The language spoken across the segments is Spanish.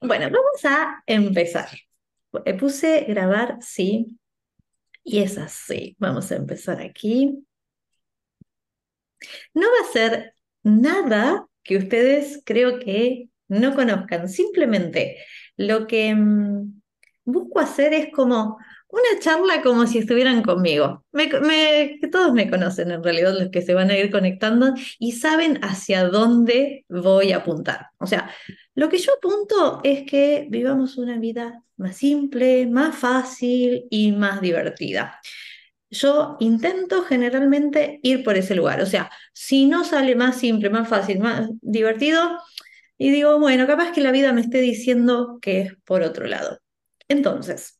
Bueno, vamos a empezar. Eh, puse grabar, sí, y es así. Vamos a empezar aquí. No va a ser nada que ustedes creo que no conozcan. Simplemente lo que mm, busco hacer es como una charla como si estuvieran conmigo. que todos me conocen en realidad, los que se van a ir conectando y saben hacia dónde voy a apuntar. O sea, lo que yo apunto es que vivamos una vida más simple, más fácil y más divertida. Yo intento generalmente ir por ese lugar. O sea, si no sale más simple, más fácil, más divertido, y digo, bueno, capaz que la vida me esté diciendo que es por otro lado. Entonces,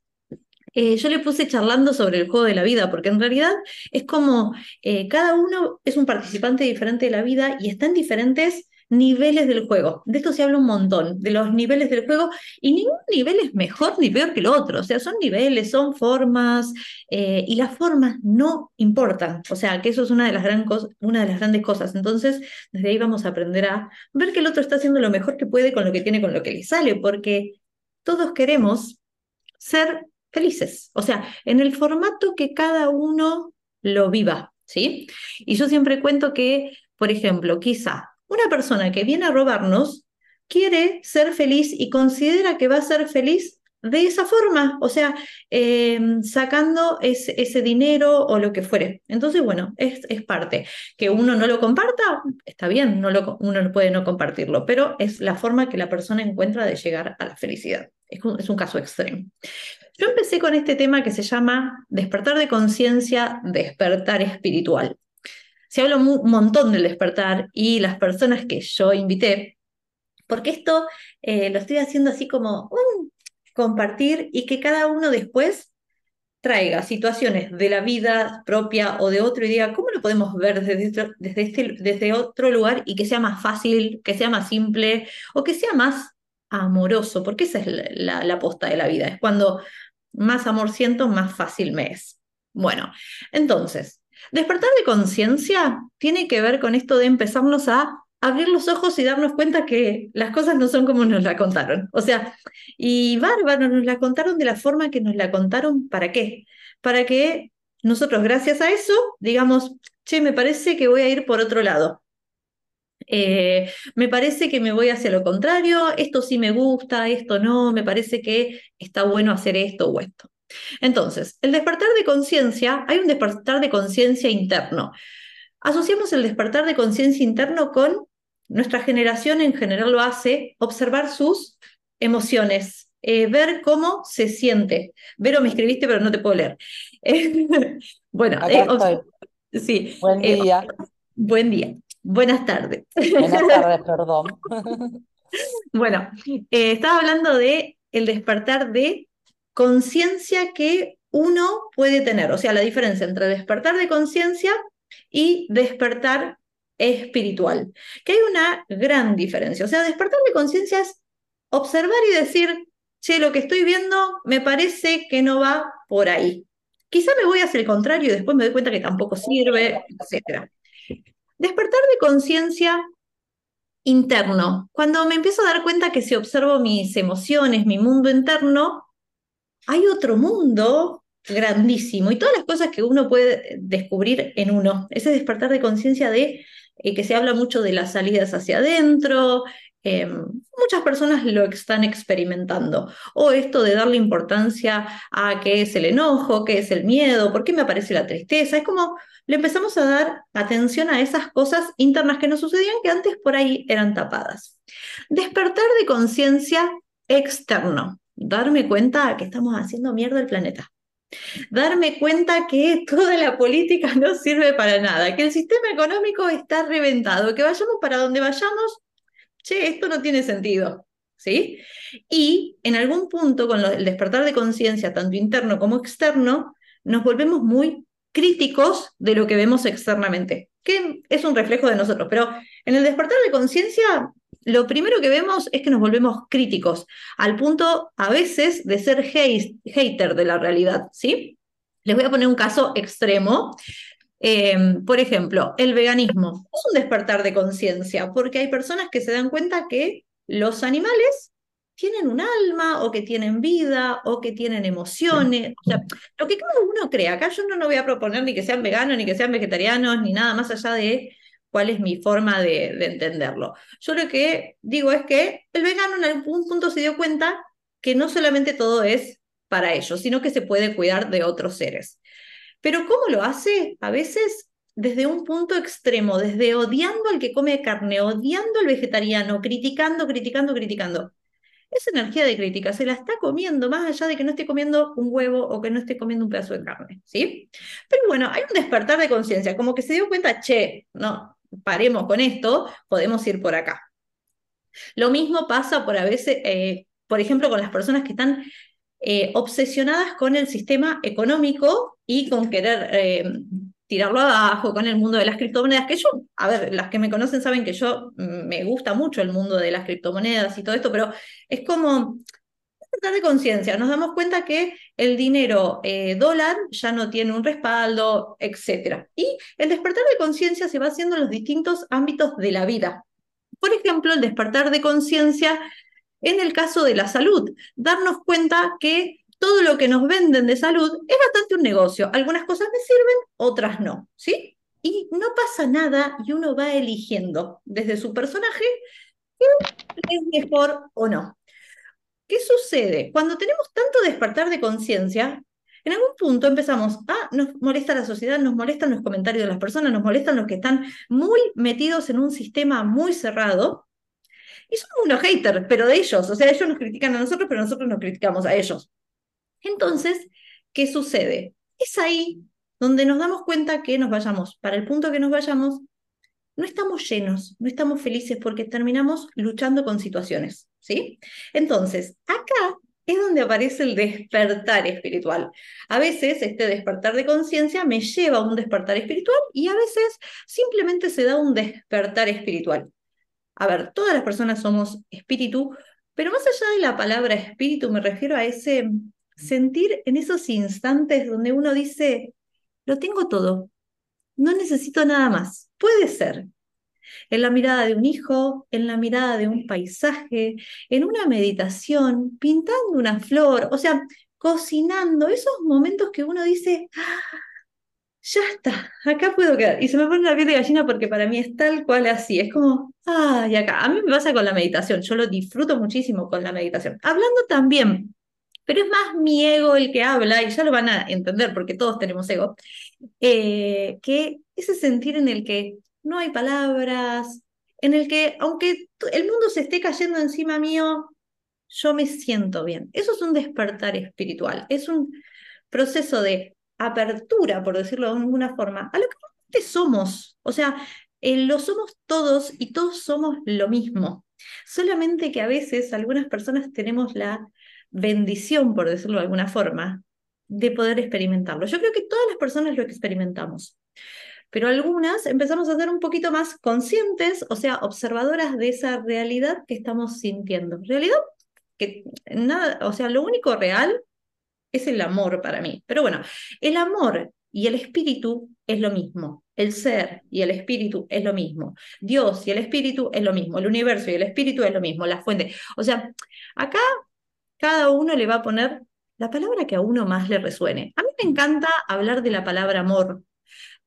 eh, yo le puse charlando sobre el juego de la vida, porque en realidad es como eh, cada uno es un participante diferente de la vida y están diferentes niveles del juego. De esto se habla un montón, de los niveles del juego, y ningún nivel es mejor ni peor que el otro. O sea, son niveles, son formas, eh, y las formas no importan. O sea, que eso es una de las grandes cosas. Entonces, desde ahí vamos a aprender a ver que el otro está haciendo lo mejor que puede con lo que tiene, con lo que le sale, porque todos queremos ser felices, o sea, en el formato que cada uno lo viva, ¿sí? Y yo siempre cuento que, por ejemplo, quizá una persona que viene a robarnos quiere ser feliz y considera que va a ser feliz de esa forma, o sea, em, sacando ese, dinero o lo que fuere. Entonces, bueno, es, parte. Que uno no lo comparta, está bien, no lo, uno puede no compartirlo, pero es la forma que la persona encuentra de llegar a la felicidad. Es un caso extremo. Yo empecé con este tema que se llama despertar de conciencia, despertar espiritual. Se habla un montón del despertar y las personas que yo invité, porque esto eh, lo estoy haciendo así como un compartir y que cada uno después traiga situaciones de la vida propia o de otro y diga, ¿cómo lo podemos ver desde, desde, este, desde otro lugar y que sea más fácil, que sea más simple o que sea más amoroso? Porque esa es la, la posta de la vida, es cuando más amor siento, más fácil me es. Bueno, entonces, despertar de conciencia tiene que ver con esto de empezarnos a abrir los ojos y darnos cuenta que las cosas no son como nos la contaron. O sea, y bárbaro, nos la contaron de la forma que nos la contaron, ¿para qué? Para que nosotros, gracias a eso, digamos, che, me parece que voy a ir por otro lado. Eh, me parece que me voy hacia lo contrario, esto sí me gusta, esto no, me parece que está bueno hacer esto o esto. Entonces, el despertar de conciencia, hay un despertar de conciencia interno. Asociamos el despertar de conciencia interno con nuestra generación en general lo hace, observar sus emociones, eh, ver cómo se siente. Vero, me escribiste, pero no te puedo leer. bueno, eh, sí. Buen día. buen día. Buenas tardes. Buenas tardes, perdón. Bueno, eh, estaba hablando de el despertar de conciencia que uno puede tener, o sea, la diferencia entre despertar de conciencia y despertar espiritual, que hay una gran diferencia. O sea, despertar de conciencia es observar y decir, che, lo que estoy viendo me parece que no va por ahí. Quizá me voy hacia el contrario y después me doy cuenta que tampoco sirve, etc. Despertar de conciencia interno. Cuando me empiezo a dar cuenta que si observo mis emociones, mi mundo interno, hay otro mundo grandísimo y todas las cosas que uno puede descubrir en uno. Ese despertar de conciencia de eh, que se habla mucho de las salidas hacia adentro, Em, muchas personas lo están experimentando. O esto de darle importancia a qué es el enojo, qué es el miedo, por qué me aparece la tristeza. Es como le empezamos a dar atención a esas cosas internas que nos sucedían que antes por ahí eran tapadas. Despertar de conciencia externo. Darme cuenta que estamos haciendo mierda el planeta. Darme cuenta que toda la política no sirve para nada, que el sistema económico está reventado, que vayamos para donde vayamos, che, esto no tiene sentido, ¿sí? Y en algún punto, con el despertar de conciencia, tanto interno como externo, nos volvemos muy críticos de lo que vemos externamente, que es un reflejo de nosotros, pero en el despertar de conciencia, lo primero que vemos es que nos volvemos críticos, al punto a veces de ser hater de la realidad, ¿sí? Les voy a poner un caso extremo. Em, por ejemplo, el veganismo es un despertar de conciencia, porque hay personas que se dan cuenta que los animales tienen un alma o que tienen vida o que tienen emociones, o sea, lo que cada uno crea. Acá yo no, no voy a proponer ni que sean veganos, ni que sean vegetarianos, ni nada más allá de cuál es mi forma de, de entenderlo. Yo lo que digo es que el vegano en algún punto se dio cuenta que no solamente todo es para ellos, sino que se puede cuidar de otros seres. Pero ¿cómo lo hace? A veces desde un punto extremo, desde odiando al que come carne, odiando al vegetariano, criticando, criticando, criticando. Esa energía de crítica se la está comiendo más allá de que no esté comiendo un huevo o que no esté comiendo un pedazo de carne, ¿sí? Pero bueno, hay un despertar de conciencia, como que se dio cuenta, che, no, paremos con esto, podemos ir por acá. Lo mismo pasa por a veces, eh, por ejemplo, con las personas que están eh, obsesionadas con el sistema económico y con querer eh, tirarlo abajo, con el mundo de las criptomonedas, que yo, a ver, las que me conocen saben que yo mm, me gusta mucho el mundo de las criptomonedas y todo esto, pero es como despertar de conciencia, nos damos cuenta que el dinero eh, dólar ya no tiene un respaldo, etc. Y el despertar de conciencia se va haciendo en los distintos ámbitos de la vida. Por ejemplo, el despertar de conciencia en el caso de la salud, darnos cuenta que todo lo que nos venden de salud es bastante un negocio. Algunas cosas me sirven, otras no, ¿sí? Y no pasa nada y uno va eligiendo desde su personaje qué es mejor o no. ¿Qué sucede? Cuando tenemos tanto despertar de conciencia, en algún punto empezamos, ah, nos molesta la sociedad, nos molestan los comentarios de las personas, nos molestan los que están muy metidos en un sistema muy cerrado, y somos unos haters, pero de ellos. O sea, ellos nos critican a nosotros, pero nosotros nos criticamos a ellos. Entonces, ¿qué sucede? Es ahí donde nos damos cuenta que nos vayamos, para el punto que nos vayamos, no estamos llenos, no estamos felices porque terminamos luchando con situaciones, ¿sí? Entonces, acá es donde aparece el despertar espiritual. A veces este despertar de conciencia me lleva a un despertar espiritual y a veces simplemente se da un despertar espiritual. A ver, todas las personas somos espíritu, pero más allá de la palabra espíritu me refiero a ese sentir en esos instantes donde uno dice, lo tengo todo, no necesito nada más. Puede ser en la mirada de un hijo, en la mirada de un paisaje, en una meditación, pintando una flor, o sea, cocinando, esos momentos que uno dice, ¡Ah! ya está, acá puedo quedar. Y se me pone la piel de gallina porque para mí es tal cual así, es como, ay, acá. A mí me pasa con la meditación, yo lo disfruto muchísimo con la meditación. Hablando también, pero es más mi ego el que habla, y ya lo van a entender porque todos tenemos ego, eh, que ese sentir en el que no hay palabras, en el que aunque el mundo se esté cayendo encima mío, yo me siento bien. Eso es un despertar espiritual, es un proceso de apertura, por decirlo de alguna forma, a lo que somos. O sea, eh, lo somos todos y todos somos lo mismo. Solamente que a veces algunas personas tenemos la bendición, por decirlo de alguna forma, de poder experimentarlo. Yo creo que todas las personas lo experimentamos, pero algunas empezamos a ser un poquito más conscientes, o sea, observadoras de esa realidad que estamos sintiendo. Realidad que nada, o sea, lo único real es el amor para mí. Pero bueno, el amor y el espíritu es lo mismo. El ser y el espíritu es lo mismo. Dios y el espíritu es lo mismo. El universo y el espíritu es lo mismo. La fuente. O sea, acá cada uno le va a poner la palabra que a uno más le resuene. A mí me encanta hablar de la palabra amor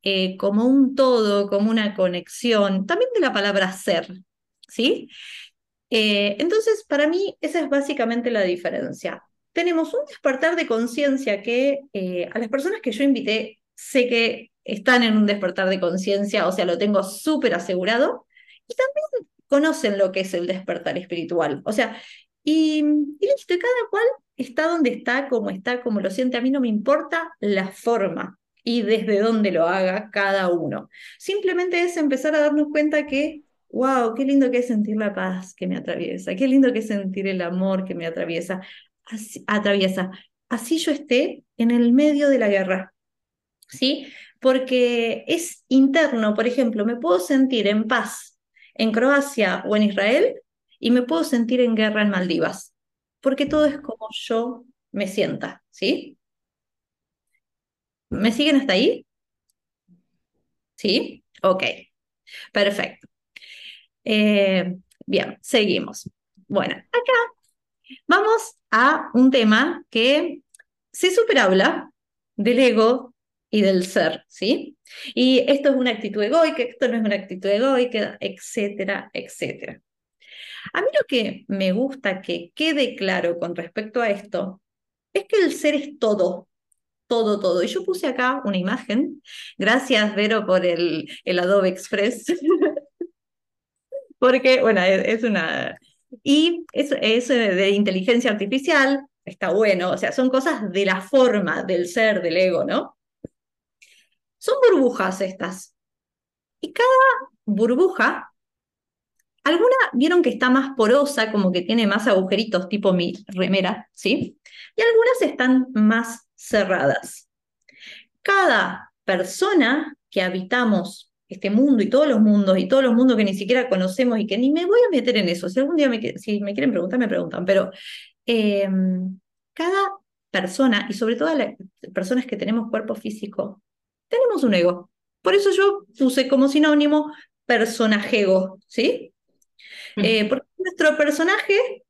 eh, como un todo, como una conexión, también de la palabra ser, ¿sí? Eh, entonces, para mí, esa es básicamente la diferencia tenemos un despertar de conciencia que eh, a las personas que yo invité sé que están en un despertar de conciencia, o sea, lo tengo súper asegurado, y también conocen lo que es el despertar espiritual. O sea, y, y listo, cada cual está donde está, como está, como lo siente. A mí no me importa la forma y desde dónde lo haga cada uno. Simplemente es empezar a darnos cuenta que, wow, qué lindo que es sentir la paz que me atraviesa, qué lindo que es sentir el amor que me atraviesa atraviesa. Así yo esté en el medio de la guerra. ¿Sí? Porque es interno, por ejemplo, me puedo sentir en paz en Croacia o en Israel y me puedo sentir en guerra en Maldivas, porque todo es como yo me sienta, ¿sí? ¿Me siguen hasta ahí? ¿Sí? Ok, perfecto. Eh, bien, seguimos. Bueno, acá vamos a un tema que se superhabla del ego y del ser, ¿sí? Y esto es una actitud egoica, esto no es una actitud egoica, etcétera, etcétera. A mí lo que me gusta que quede claro con respecto a esto es que el ser es todo, todo, todo. Y yo puse acá una imagen. Gracias, Vero, por el, el Adobe Express. Porque, bueno, es, una... Y es, es de inteligencia artificial, está bueno, o sea, son cosas de la forma del ser, del ego, ¿no? Son burbujas estas. Y cada burbuja, alguna vieron que está más porosa, como que tiene más agujeritos, tipo mi remera, ¿sí? Y algunas están más cerradas. Cada persona que habitamos este mundo y todos los mundos y todos los mundos que ni siquiera conocemos y que ni me voy a meter en eso. Si algún día me, si me quieren preguntar, me preguntan, pero em, cada persona, y sobre todo las personas que tenemos cuerpo físico, tenemos un ego. Por eso yo puse como sinónimo personajego, ¿sí? Eh, porque nuestro personaje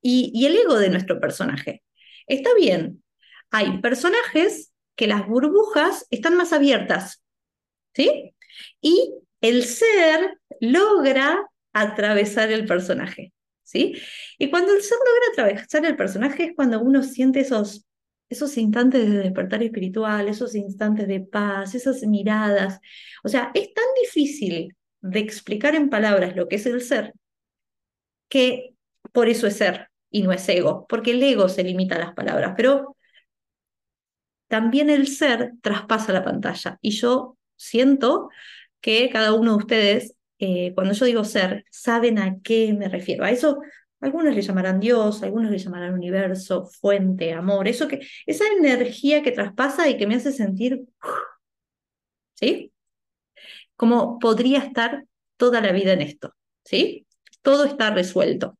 y, y el ego de nuestro personaje. Está bien, hay personajes que las burbujas están más abiertas, ¿sí? Y el ser logra atravesar el personaje, ¿sí? Y cuando el ser logra atravesar el personaje es cuando uno siente esos, esos instantes de despertar espiritual, esos instantes de paz, esas miradas. O sea, es tan difícil de explicar en palabras lo que es el ser que por eso es ser y no es ego, porque el ego se limita a las palabras, pero también el ser traspasa la pantalla. Y yo siento que cada uno de ustedes, eh, cuando yo digo ser, saben a qué me refiero. A eso algunos le llamarán Dios, algunos le llamarán universo, fuente, amor, eso que, esa energía que traspasa y que me hace sentir, ¿sí? Como podría estar toda la vida en esto, ¿sí? Todo está resuelto.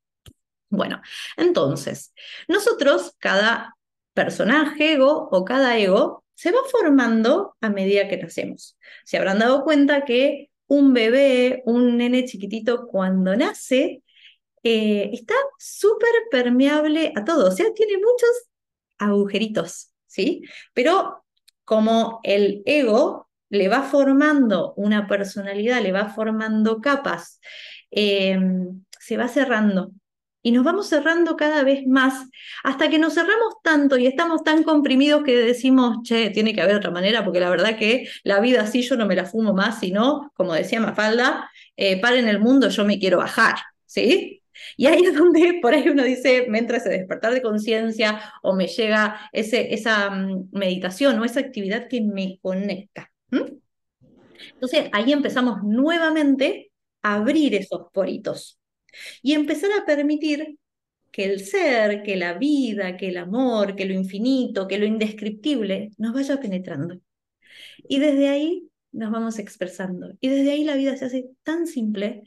Bueno, entonces, nosotros, cada personaje ego o cada ego se va formando a medida que nacemos. Se habrán dado cuenta que un bebé, un nene chiquitito, cuando nace, eh, está súper permeable a todo, o sea, tiene muchos agujeritos, ¿sí? Pero como el ego le va formando una personalidad, le va formando capas, em, se va cerrando y nos vamos cerrando cada vez más hasta que nos cerramos tanto y estamos tan comprimidos que decimos, che, tiene que haber otra manera, porque la verdad que la vida así yo no me la fumo más, sino, como decía Mafalda, eh, en el mundo, yo me quiero bajar, ¿sí? Y ahí es donde por ahí uno dice, me entra ese despertar de conciencia o me llega ese, esa mm, meditación o esa actividad que me conecta. Entonces ahí empezamos nuevamente a abrir esos poritos y empezar a permitir que el ser, que la vida, que el amor, que lo infinito, que lo indescriptible nos vaya penetrando. Y desde ahí nos vamos expresando. Y desde ahí la vida se hace tan simple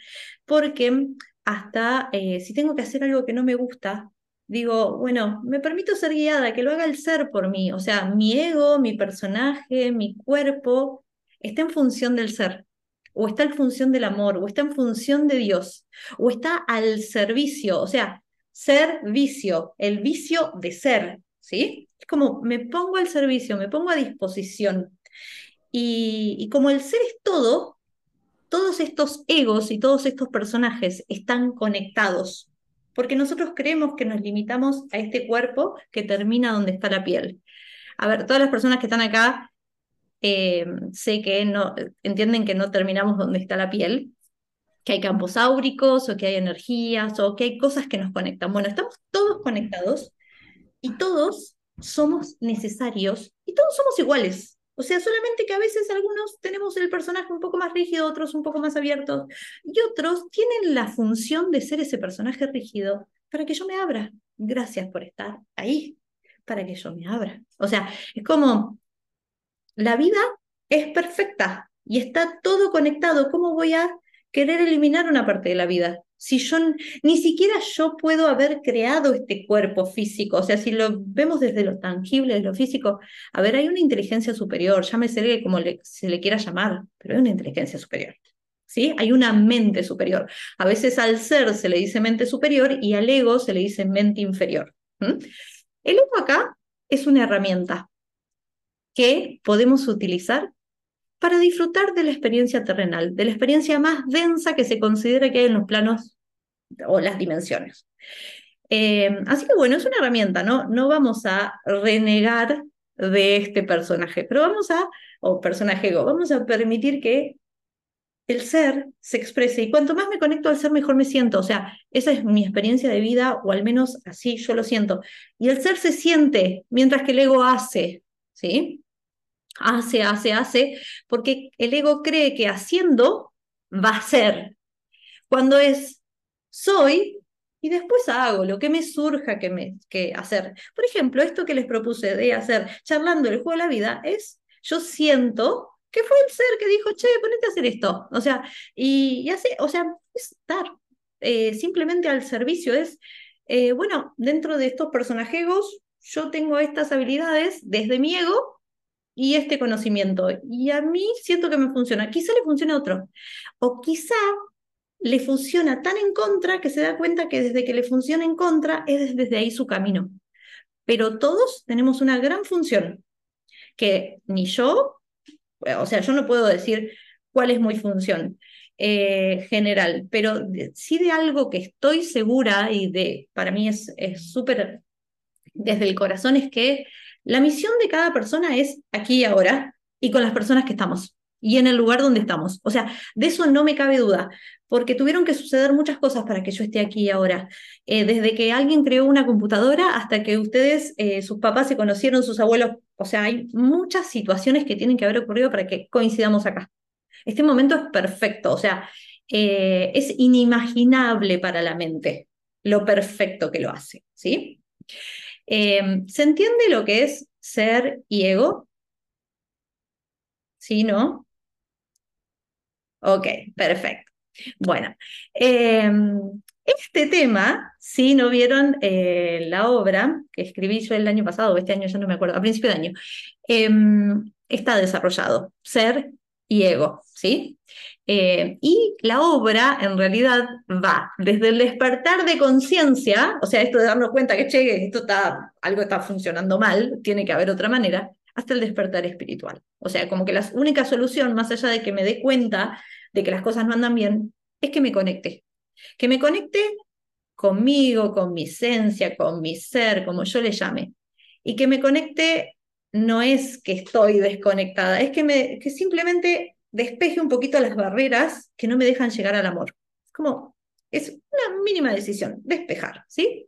porque hasta eh, si tengo que hacer algo que no me gusta, digo, bueno, me permito ser guiada, que lo haga el ser por mí. O sea, mi ego, mi personaje, mi cuerpo está en función del ser o está en función del amor, o está en función de Dios, o está al servicio, o sea, ser vicio, el vicio de ser, ¿sí? Es como me pongo al servicio, me pongo a disposición. Y, y como el ser es todo, todos estos egos y todos estos personajes están conectados, porque nosotros creemos que nos limitamos a este cuerpo que termina donde está la piel. A ver, todas las personas que están acá eh, sé que no, entienden que no terminamos donde está la piel, que hay campos áuricos o que hay energías o que hay cosas que nos conectan. Bueno, estamos todos conectados y todos somos necesarios y todos somos iguales. O sea, solamente que a veces algunos tenemos el personaje un poco más rígido, otros un poco más abiertos y otros tienen la función de ser ese personaje rígido para que yo me abra. Gracias por estar ahí, para que yo me abra. O sea, es como la vida es perfecta y está todo conectado. ¿Cómo voy a querer eliminar una parte de la vida? Si yo ni siquiera yo puedo haber creado este cuerpo físico, o sea, si lo vemos desde lo tangible, desde lo físico, a ver, hay una inteligencia superior, llámese como se le quiera llamar, pero hay una inteligencia superior. ¿sí? Hay una mente superior. A veces al ser se le dice mente superior y al ego se le dice mente inferior. El ego acá es una herramienta que podemos utilizar para disfrutar de la experiencia terrenal, de la experiencia más densa que se considera que hay en los planos o las dimensiones. Eh, así que bueno, es una herramienta, ¿no? No vamos a renegar de este personaje, pero vamos a, o personaje ego, vamos a permitir que el ser se exprese y cuanto más me conecto al ser, mejor me siento. O sea, esa es mi experiencia de vida, o al menos así yo lo siento. Y el ser se siente mientras que el ego hace, ¿sí? Hace, hace, hace, porque el ego cree que haciendo va a ser. Cuando es soy y después hago lo que me surja que, me, que hacer. Por ejemplo, esto que les propuse de hacer charlando el juego de la vida es, yo siento que fue el ser que dijo, che, ponete a hacer esto. O sea, y, y o sea, es estar eh, simplemente al servicio, es, eh, bueno, dentro de estos personajegos, yo tengo estas habilidades desde mi ego y este conocimiento. Y a mí siento que me funciona. Quizá le funcione a otro. O quizá le funciona tan en contra que se da cuenta que desde que le funciona en contra es desde ahí su camino. Pero todos tenemos una gran función que ni yo o sea, yo no puedo decir cuál es mi función eh, general, pero sí de algo que estoy segura y de, para mí es súper desde el corazón, es que la misión de cada persona es aquí y ahora y con las personas que estamos y en el lugar donde estamos. O sea, de eso no me cabe duda, porque tuvieron que suceder muchas cosas para que yo esté aquí y ahora. Eh, desde que alguien creó una computadora hasta que ustedes, eh, sus papás se conocieron, sus abuelos, o sea, hay muchas situaciones que tienen que haber ocurrido para que coincidamos acá. Este momento es perfecto, o sea, eh, es inimaginable para la mente lo perfecto que lo hace, ¿sí? ¿Se entiende lo que es ser y ego? ¿Sí, no? Ok, perfecto. Bueno, em, este tema, si no vieron eh, la obra que escribí yo el año pasado, o este año ya no me acuerdo, a principio de año, em, está desarrollado, ser y ego, ¿sí? Eh, y la obra en realidad va desde el despertar de conciencia, o sea, esto de darnos cuenta que, esto está, algo está funcionando mal, tiene que haber otra manera, hasta el despertar espiritual. O sea, como que la única solución, más allá de que me dé cuenta de que las cosas no andan bien, es que me conecte. Que me conecte conmigo, con mi esencia, con mi ser, como yo le llame. Y que me conecte no es que estoy desconectada, es que, me, que simplemente despeje un poquito las barreras que no me dejan llegar al amor. Es como, es una mínima decisión, despejar, ¿sí?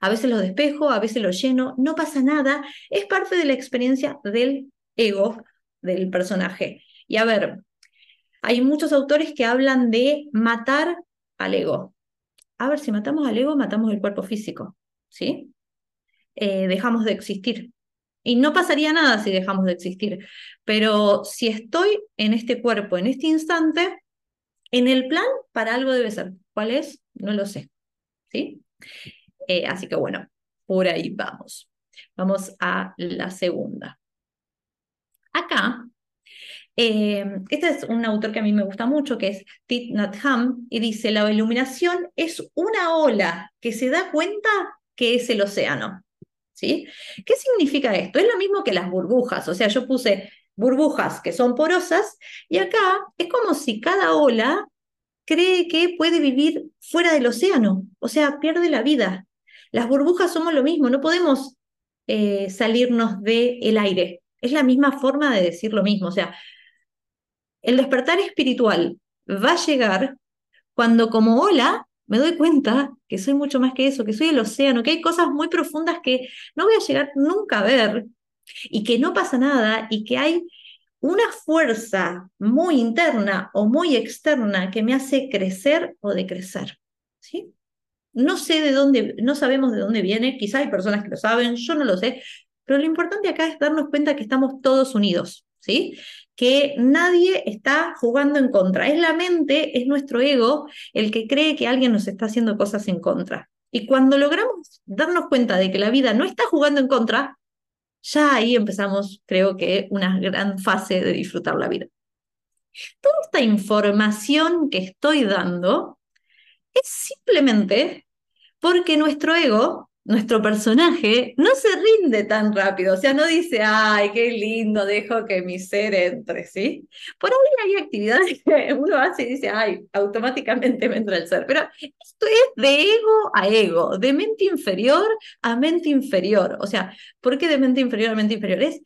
A veces lo despejo, a veces lo lleno, no pasa nada, es parte de la experiencia del ego del personaje. Y a ver, hay muchos autores que hablan de matar al ego. A ver, si matamos al ego, matamos el cuerpo físico, ¿sí? Eh, dejamos de existir. Y no pasaría nada si dejamos de existir. Pero si estoy en este cuerpo, en este instante, en el plan, para algo debe ser. ¿Cuál es? No lo sé. ¿Sí? Eh, así que bueno, por ahí vamos. Vamos a la segunda. Acá, eh, este es un autor que a mí me gusta mucho, que es Thich Nhat Hanh, y dice, la iluminación es una ola que se da cuenta que es el océano. ¿Sí? ¿Qué significa esto? Es lo mismo que las burbujas, o sea, yo puse burbujas que son porosas y acá es como si cada ola cree que puede vivir fuera del océano, o sea, pierde la vida. Las burbujas somos lo mismo, no podemos eh, salirnos del aire. Es la misma forma de decir lo mismo. O sea, el despertar espiritual va a llegar cuando como ola me doy cuenta que soy mucho más que eso, que soy el océano, que hay cosas muy profundas que no voy a llegar nunca a ver y que no pasa nada y que hay una fuerza muy interna o muy externa que me hace crecer o decrecer. ¿sí? No sé de dónde, no sabemos de dónde viene, quizá hay personas que lo saben, yo no lo sé, pero lo importante acá es darnos cuenta que estamos todos unidos, ¿sí? Que nadie está jugando en contra. Es la mente, es nuestro ego el que cree que alguien nos está haciendo cosas en contra. Y cuando logramos darnos cuenta de que la vida no está jugando en contra, ya ahí empezamos, creo que, una gran fase de disfrutar la vida. Toda esta información que estoy dando es simplemente porque nuestro ego nuestro personaje no se rinde tan rápido, o sea, no dice, ay, qué lindo, dejo que mi ser entre, ¿sí? Por ahí hay actividades que uno hace y dice, ay, automáticamente me entra el ser, pero esto es de ego a ego, de mente inferior a mente inferior, o sea, ¿por qué de mente inferior a mente inferior? Es,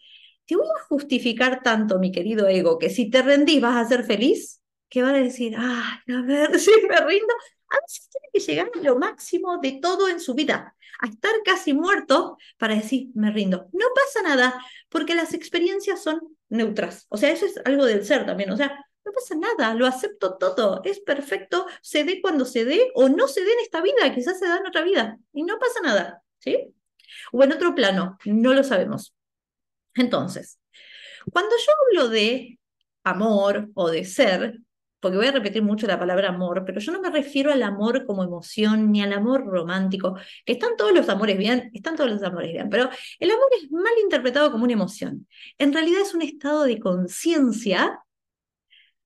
te voy a justificar tanto, mi querido ego, que si te rendís vas a ser feliz, que van a decir, ay, a ver, si me rindo, a veces tiene que llegar a lo máximo de todo en su vida a estar casi muerto para decir, me rindo. No pasa nada, porque las experiencias son neutras. O sea, eso es algo del ser también. O sea, no pasa nada, lo acepto todo, es perfecto, se dé cuando se dé o no se dé en esta vida, quizás se da en otra vida y no pasa nada, ¿sí? O en otro plano, no lo sabemos. Entonces, cuando yo hablo de amor o de ser, porque voy a repetir mucho la palabra amor, pero yo no me refiero al amor como emoción ni al amor romántico, que están todos los amores bien, están todos los amores bien, pero el amor es mal interpretado como una emoción. En realidad es un estado de conciencia,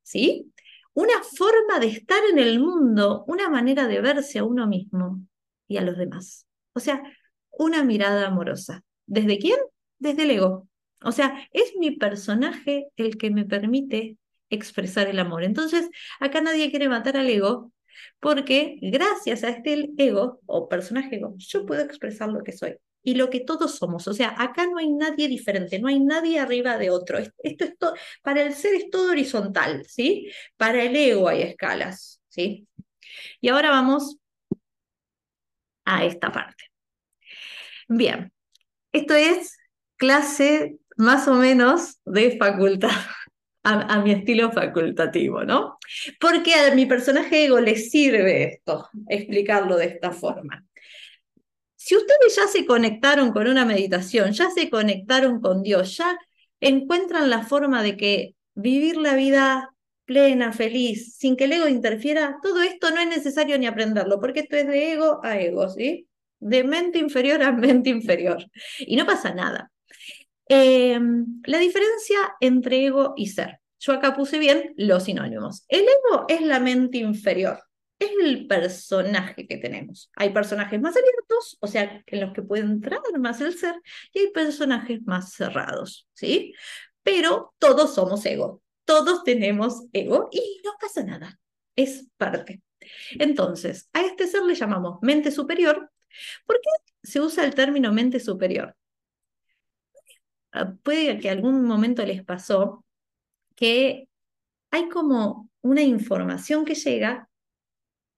¿sí? Una forma de estar en el mundo, una manera de verse a uno mismo y a los demás. O sea, una mirada amorosa. ¿Desde quién? Desde el ego. O sea, es mi personaje el que me permite expresar el amor. Entonces, acá nadie quiere matar al ego, porque gracias a este ego o personaje ego, yo puedo expresar lo que soy y lo que todos somos. O sea, acá no hay nadie diferente, no hay nadie arriba de otro. Esto es para el ser es todo horizontal, ¿sí? Para el ego hay escalas, ¿sí? Y ahora vamos a esta parte. Bien, esto es clase más o menos de facultad a, mi estilo facultativo, ¿no? Porque a mi personaje ego le sirve esto, explicarlo de esta forma. Si ustedes ya se conectaron con una meditación, ya se conectaron con Dios, ya encuentran la forma de que vivir la vida plena, feliz, sin que el ego interfiera, todo esto no es necesario ni aprenderlo, porque esto es de ego a ego, ¿sí? De mente inferior a mente inferior. Y no pasa nada. Em, la diferencia entre ego y ser. Yo acá puse bien los sinónimos. El ego es la mente inferior, es el personaje que tenemos. Hay personajes más abiertos, o sea, en los que puede entrar más el ser, y hay personajes más cerrados, ¿sí? Pero todos somos ego, todos tenemos ego y no pasa nada, es parte. Entonces, a este ser le llamamos mente superior. ¿Por qué se usa el término mente superior? Ah, puede que algún momento les pasó que hay como una información que llega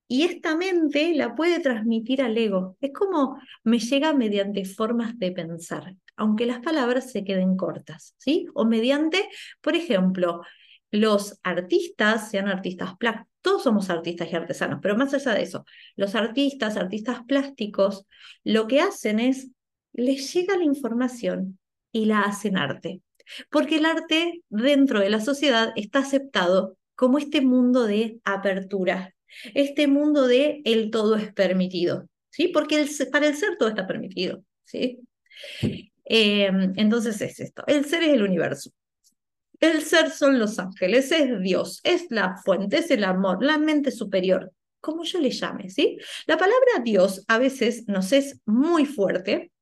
y esta mente la puede transmitir al ego. Es como me llega mediante formas de pensar, aunque las palabras se queden cortas, ¿sí? O mediante, por ejemplo, los artistas, sean artistas plásticos, todos somos artistas y artesanos, pero más allá de eso, los artistas, artistas plásticos, lo que hacen es, les llega la información y la hacen arte. Porque el arte dentro de la sociedad está aceptado como este mundo de apertura, este mundo de el todo es permitido, ¿sí? Porque para el ser todo está permitido, ¿sí? Em, entonces es esto, el ser es el universo. El ser son los ángeles, es Dios, es la fuente, es el amor, la mente superior, como yo le llame, ¿sí? La palabra Dios a veces nos es muy fuerte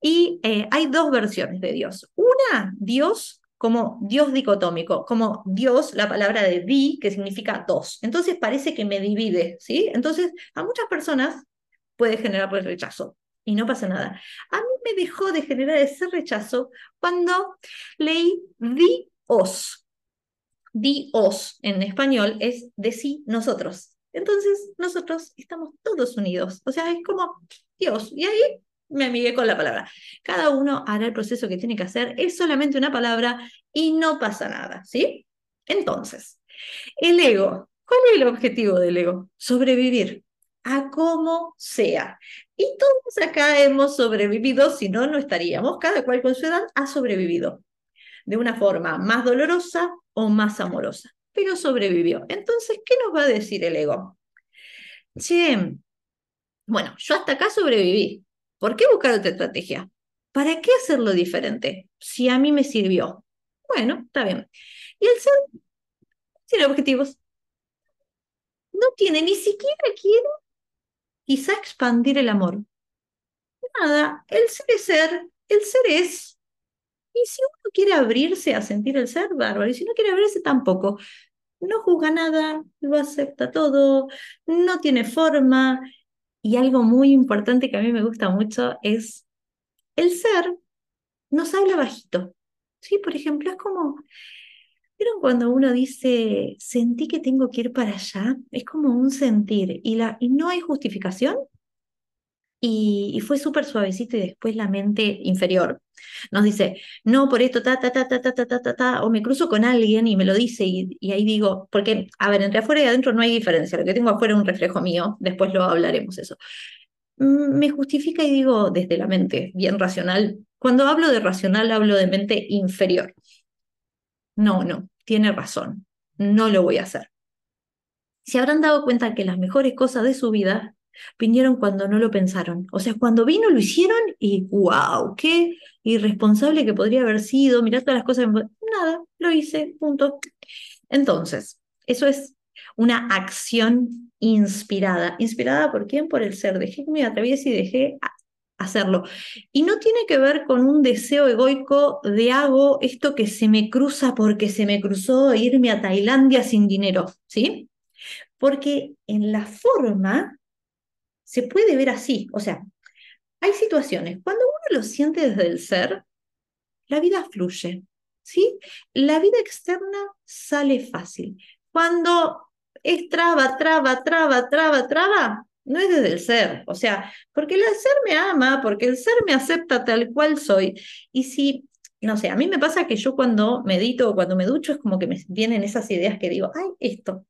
y eh, hay dos versiones de Dios. Una, Dios como Dios dicotómico, como Dios, la palabra de di, que significa dos. Entonces parece que me divide, ¿sí? Entonces a muchas personas puede generar el rechazo y no pasa nada. A mí me dejó de generar ese rechazo cuando leí Dios. Dios en español es de sí, nosotros. Entonces nosotros estamos todos unidos. O sea, es como Dios. Y ahí me amigué con la palabra. Cada uno hará el proceso que tiene que hacer, es solamente una palabra y no pasa nada, ¿sí? Entonces, el ego, ¿cuál es el objetivo del ego? Sobrevivir a como sea. Y todos acá hemos sobrevivido, si no, no estaríamos. Cada cual con su edad ha sobrevivido de una forma más dolorosa o más amorosa, pero sobrevivió. Entonces, ¿qué nos va a decir el ego? Che, bueno, yo hasta acá sobreviví, ¿Por qué buscar otra estrategia? ¿Para qué hacerlo diferente? Si a mí me sirvió. Bueno, está bien. Y el ser tiene objetivos. No tiene, ni siquiera quiere quizá expandir el amor. Nada, el ser es ser, el ser es. Y si uno quiere abrirse a sentir el ser, bárbaro. Y si no quiere abrirse, tampoco. No juzga nada, lo acepta todo, no tiene forma. Y algo muy importante que a mí me gusta mucho es el ser nos habla bajito. ¿Sí? Por ejemplo, es como, ¿vieron cuando uno dice, sentí que tengo que ir para allá? Es como un sentir y, la, y no hay justificación. Y, fue súper suavecito y después la mente inferior nos dice, no, por esto, ta, ta, ta, ta, ta, ta, ta, ta, o me cruzo con alguien y me lo dice y, y ahí digo, porque, a ver, entre afuera y adentro no hay diferencia, lo que tengo afuera es un reflejo mío, después lo hablaremos eso. Mm, me justifica y digo desde la mente, bien racional, cuando hablo de racional, hablo de mente inferior. No, no, tiene razón, no lo voy a hacer. Se habrán dado cuenta que las mejores cosas de su vida vinieron cuando no lo pensaron. O sea, cuando vino lo hicieron y wow, qué irresponsable que podría haber sido, mirá todas las cosas. Nada, lo hice, punto. Entonces, eso es una acción inspirada. ¿Inspirada por quién? Por el ser. Dejé que me atraviese y dejé hacerlo. Y no tiene que ver con un deseo egoico de hago esto que se me cruza porque se me cruzó irme a Tailandia sin dinero, ¿sí? Porque en la forma se puede ver así, o sea, hay situaciones, cuando uno lo siente desde el ser, la vida fluye, ¿sí? La vida externa sale fácil. Cuando es traba, traba, traba, traba, traba, no es desde el ser, o sea, porque el ser me ama, porque el ser me acepta tal cual soy. Y si, no sé, a mí me pasa que yo cuando medito o cuando me ducho es como que me vienen esas ideas que digo, ay, esto.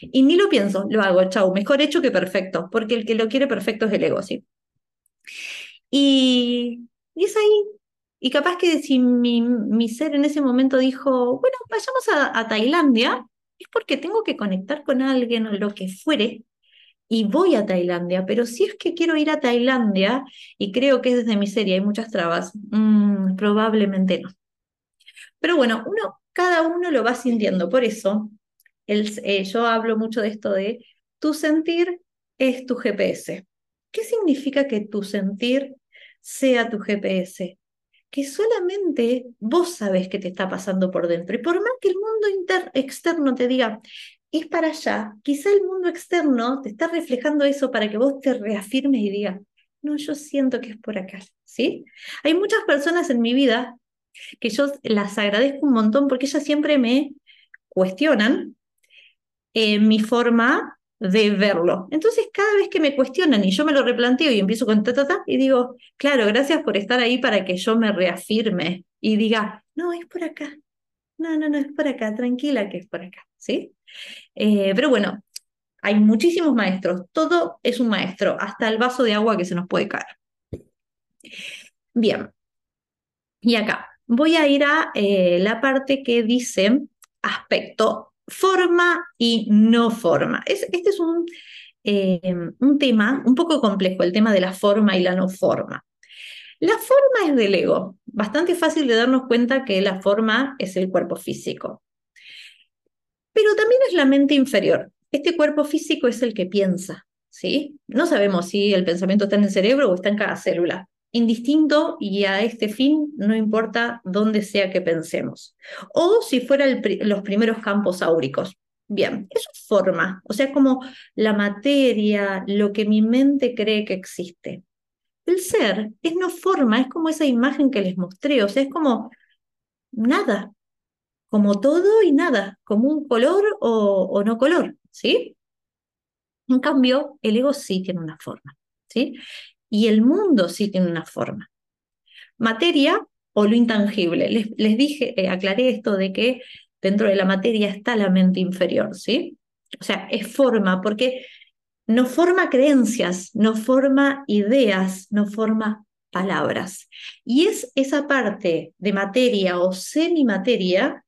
Y ni lo pienso, lo hago, chau, mejor hecho que perfecto, porque el que lo quiere perfecto es el ego, ¿sí? Y, es ahí. Y capaz que si mi, mi ser en ese momento dijo, bueno, vayamos a, a Tailandia, es porque tengo que conectar con alguien o lo que fuere, y voy a Tailandia, pero si es que quiero ir a Tailandia y creo que es desde mi serie, hay muchas trabas, mm, probablemente no. Pero bueno, uno, cada uno lo va sintiendo, por eso eh, yo hablo mucho de esto de tu sentir es tu GPS. ¿Qué significa que tu sentir sea tu GPS? Que solamente vos sabes qué te está pasando por dentro. Y por más que el mundo externo te diga, es para allá, quizá el mundo externo te está reflejando eso para que vos te reafirmes y digas, no, yo siento que es por acá, ¿sí? Hay muchas personas en mi vida que yo las agradezco un montón porque ellas siempre me cuestionan eh, mi forma de verlo. Entonces, cada vez que me cuestionan y yo me lo replanteo y empiezo con ta, ta, ta, y digo, claro, gracias por estar ahí para que yo me reafirme y diga, no, es por acá. No, no, no, es por acá, tranquila que es por acá, ¿sí? Eh, pero bueno, hay muchísimos maestros, todo es un maestro, hasta el vaso de agua que se nos puede caer. Bien, y acá voy a ir a eh, la parte que dice aspecto forma y no forma. este es un, eh, un tema un poco complejo, el tema de la forma y la no forma. La forma es del ego, bastante fácil de darnos cuenta que la forma es el cuerpo físico. Pero también es la mente inferior. Este cuerpo físico es el que piensa, ¿sí? No sabemos si el pensamiento está en el cerebro o está en cada célula. Indistinto y a este fin no importa dónde sea que pensemos. O si fuera los primeros campos áuricos. Bien, eso es forma, o sea, como la materia, lo que mi mente cree que existe. El ser es no forma, es como esa imagen que les mostré, o sea, es como nada, como todo y nada, como un color o, no color, ¿sí? En cambio, el ego sí tiene una forma, ¿sí? Y el mundo sí tiene una forma. Materia o lo intangible. Les, les dije, eh, aclaré esto de que dentro de la materia está la mente inferior, ¿sí? O sea, es forma, porque no forma creencias, no forma ideas, no forma palabras. Y es esa parte de materia o semimateria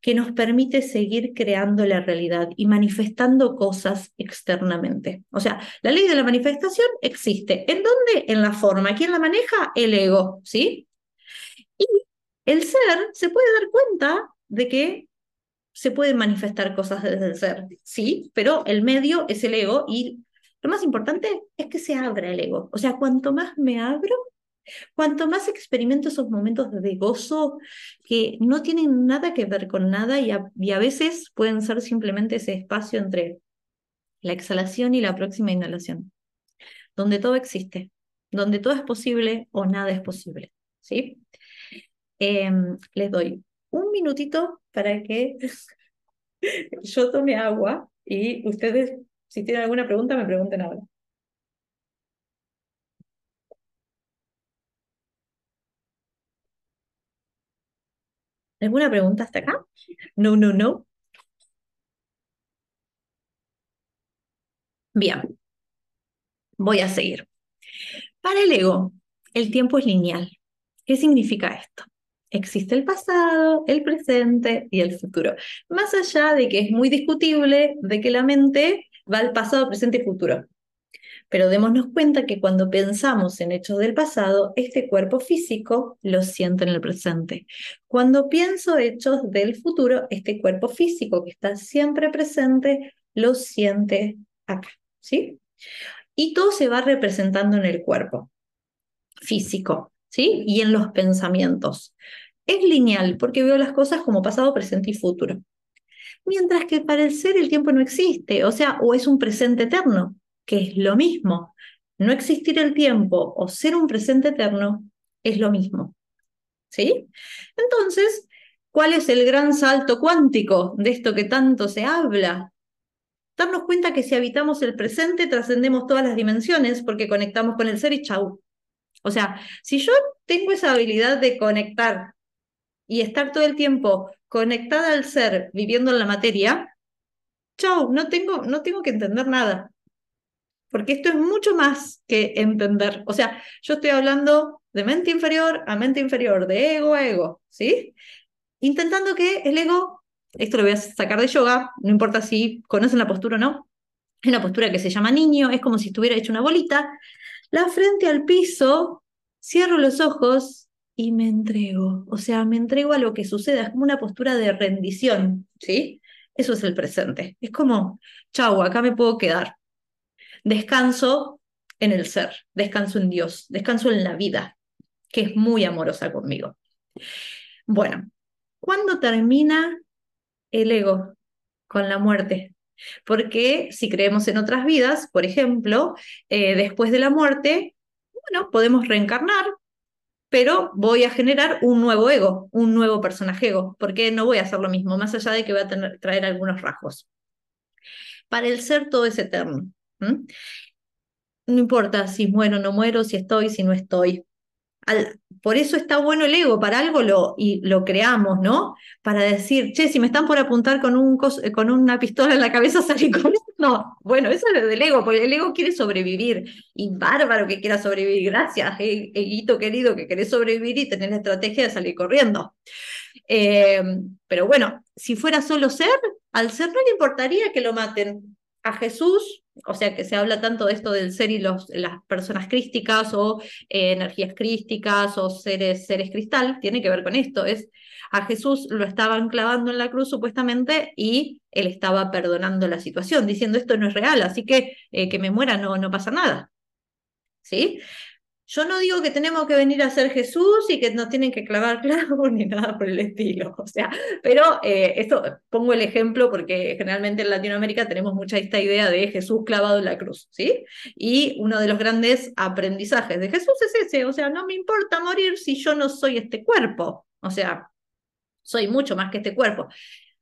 que nos permite seguir creando la realidad y manifestando cosas externamente. O sea, la ley de la manifestación existe. ¿En dónde? En la forma. ¿Quién la maneja? El ego, ¿sí? Y el ser se puede dar cuenta de que se pueden manifestar cosas desde el ser, sí, pero el medio es el ego y lo más importante es que se abra el ego. O sea, cuanto más me abro, cuanto más experimento esos momentos de gozo que no tienen nada que ver con nada y a, veces pueden ser simplemente ese espacio entre la exhalación y la próxima inhalación, donde todo existe, donde todo es posible o nada es posible. ¿sí? Em, les doy un minutito para que yo tome agua y ustedes, si tienen alguna pregunta, me pregunten ahora. ¿Alguna pregunta hasta acá? No, no, no. Bien, voy a seguir. Para el ego, el tiempo es lineal. ¿Qué significa esto? Existe el pasado, el presente y el futuro. Más allá de que es muy discutible de que la mente va al pasado, presente y futuro. Pero démonos cuenta que cuando pensamos en hechos del pasado, este cuerpo físico lo siente en el presente. Cuando pienso hechos del futuro, este cuerpo físico que está siempre presente, lo siente acá, ¿sí? Y todo se va representando en el cuerpo físico, ¿sí? Y en los pensamientos. Es lineal porque veo las cosas como pasado, presente y futuro. Mientras que para el ser el tiempo no existe, o sea, o es un presente eterno, que es lo mismo. No existir el tiempo o ser un presente eterno es lo mismo. ¿Sí? Entonces, ¿cuál es el gran salto cuántico de esto que tanto se habla? Darnos cuenta que si habitamos el presente, trascendemos todas las dimensiones porque conectamos con el ser y chau. O sea, si yo tengo esa habilidad de conectar y estar todo el tiempo conectada al ser, viviendo en la materia, chau, no tengo, no tengo que entender nada porque esto es mucho más que entender. O sea, yo estoy hablando de mente inferior a mente inferior, de ego a ego, ¿sí? Intentando que el ego, esto lo voy a sacar de yoga, no importa si conocen la postura o no, es una postura que se llama niño, es como si estuviera hecho una bolita, la frente al piso, cierro los ojos y me entrego. O sea, me entrego a lo que suceda, es como una postura de rendición, ¿sí? Eso es el presente. Es como, chau, acá me puedo quedar descanso en el ser, descanso en Dios, descanso en la vida, que es muy amorosa conmigo. Bueno, ¿cuándo termina el ego? Con la muerte. Porque si creemos en otras vidas, por ejemplo, eh, después de la muerte, bueno, podemos reencarnar, pero voy a generar un nuevo ego, un nuevo personaje ego, porque no voy a hacer lo mismo, más allá de que voy a traer algunos rasgos. Para el ser todo es eterno. ¿Mm? No importa si muero no muero, si estoy, si no estoy. por eso está bueno el ego, para algo lo, y lo creamos, ¿no? Para decir, che, si me están por apuntar con, un con una pistola en la cabeza, salí con No, bueno, eso es del ego, porque el ego quiere sobrevivir. Y bárbaro que quiera sobrevivir. Gracias, eh, eguito querido, que querés sobrevivir y tener la estrategia de salir corriendo. Eh, pero bueno, si fuera solo ser, al ser no le importaría que lo maten. A Jesús o sea que se habla tanto de esto del ser y los, las personas crísticas o eh, energías crísticas o seres, seres cristal, tiene que ver con esto, es a Jesús lo estaban clavando en la cruz supuestamente y él estaba perdonando la situación, diciendo esto no es real, así que eh, que me muera no, no pasa nada. ¿Sí? Yo no digo que tenemos que venir a ser Jesús y que nos tienen que clavar clavos ni nada por el estilo, o sea, pero eh, esto pongo el ejemplo porque generalmente en Latinoamérica tenemos mucha esta idea de Jesús clavado en la cruz, ¿sí? Y uno de los grandes aprendizajes de Jesús es ese, o sea, no me importa morir si yo no soy este cuerpo, o sea, soy mucho más que este cuerpo.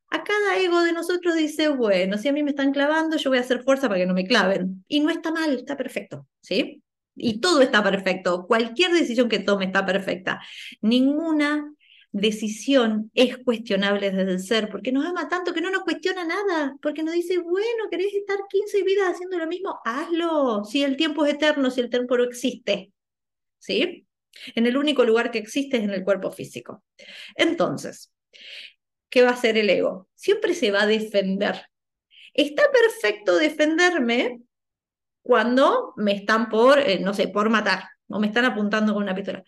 A cada ego de nosotros dice, bueno, si a mí me están clavando, yo voy a hacer fuerza para que no me claven. Y no está mal, está perfecto, ¿sí? Y todo está perfecto. Cualquier decisión que tome está perfecta. Ninguna decisión es cuestionable desde el ser, porque nos ama tanto que no nos cuestiona nada, porque nos dice, bueno, querés estar 15 vidas haciendo lo mismo, hazlo. Si el tiempo es eterno, si el tiempo no existe. ¿Sí? En el único lugar que existe es en el cuerpo físico. Entonces, ¿qué va a hacer el ego? Siempre se va a defender. Está perfecto defenderme cuando me están por, eh, no sé, por matar o me están apuntando con una pistola.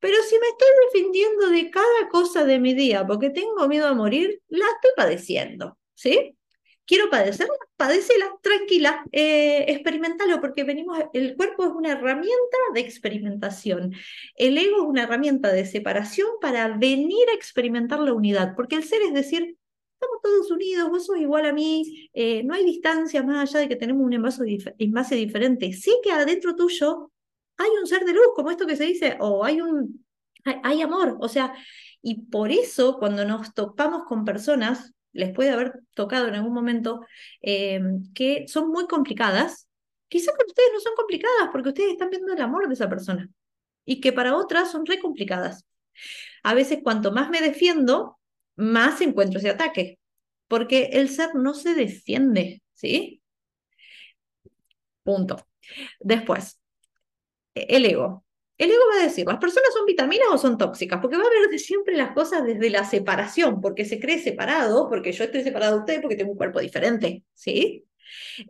Pero si me estoy defendiendo de cada cosa de mi día porque tengo miedo a morir, la estoy padeciendo, ¿sí? quiero padecerla, padécela, tranquila, eh, experimentalo, porque venimos, el cuerpo es una herramienta de experimentación, el ego es una herramienta de separación para venir a experimentar la unidad, porque el ser es decir, estamos todos unidos, vos sos igual a mí, eh, no hay distancia más allá de que tenemos un envase, diferente, sí que adentro tuyo hay un ser de luz, como esto que se dice, o hay un, hay amor, o sea, y por eso cuando nos topamos con personas les puede haber tocado en algún momento, eh, que son muy complicadas, quizás con ustedes no son complicadas porque ustedes están viendo el amor de esa persona y que para otras son re complicadas. A veces cuanto más me defiendo, más encuentro ese ataque, porque el ser no se defiende, ¿sí? Punto. Después, el ego. El ego va a decir, ¿las personas son vitaminas o son tóxicas? Porque va a ver siempre las cosas desde la separación, porque se cree separado, porque yo estoy separado de usted porque tengo un cuerpo diferente, ¿sí?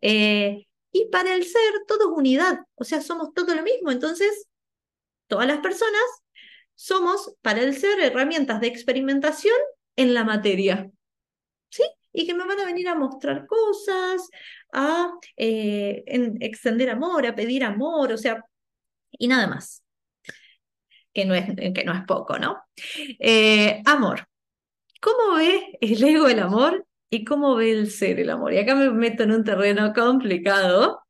Eh, y para el ser, todo es unidad, o sea, somos todo lo mismo. Entonces, todas las personas somos, para el ser, herramientas de experimentación en la materia, ¿sí? Y que me van a venir a mostrar cosas, a eh, extender amor, a pedir amor, o sea, y nada más que no es, que no es poco, ¿no? Eh, amor. ¿Cómo ve el ego el amor y cómo ve el ser el amor? Y acá me meto en un terreno complicado.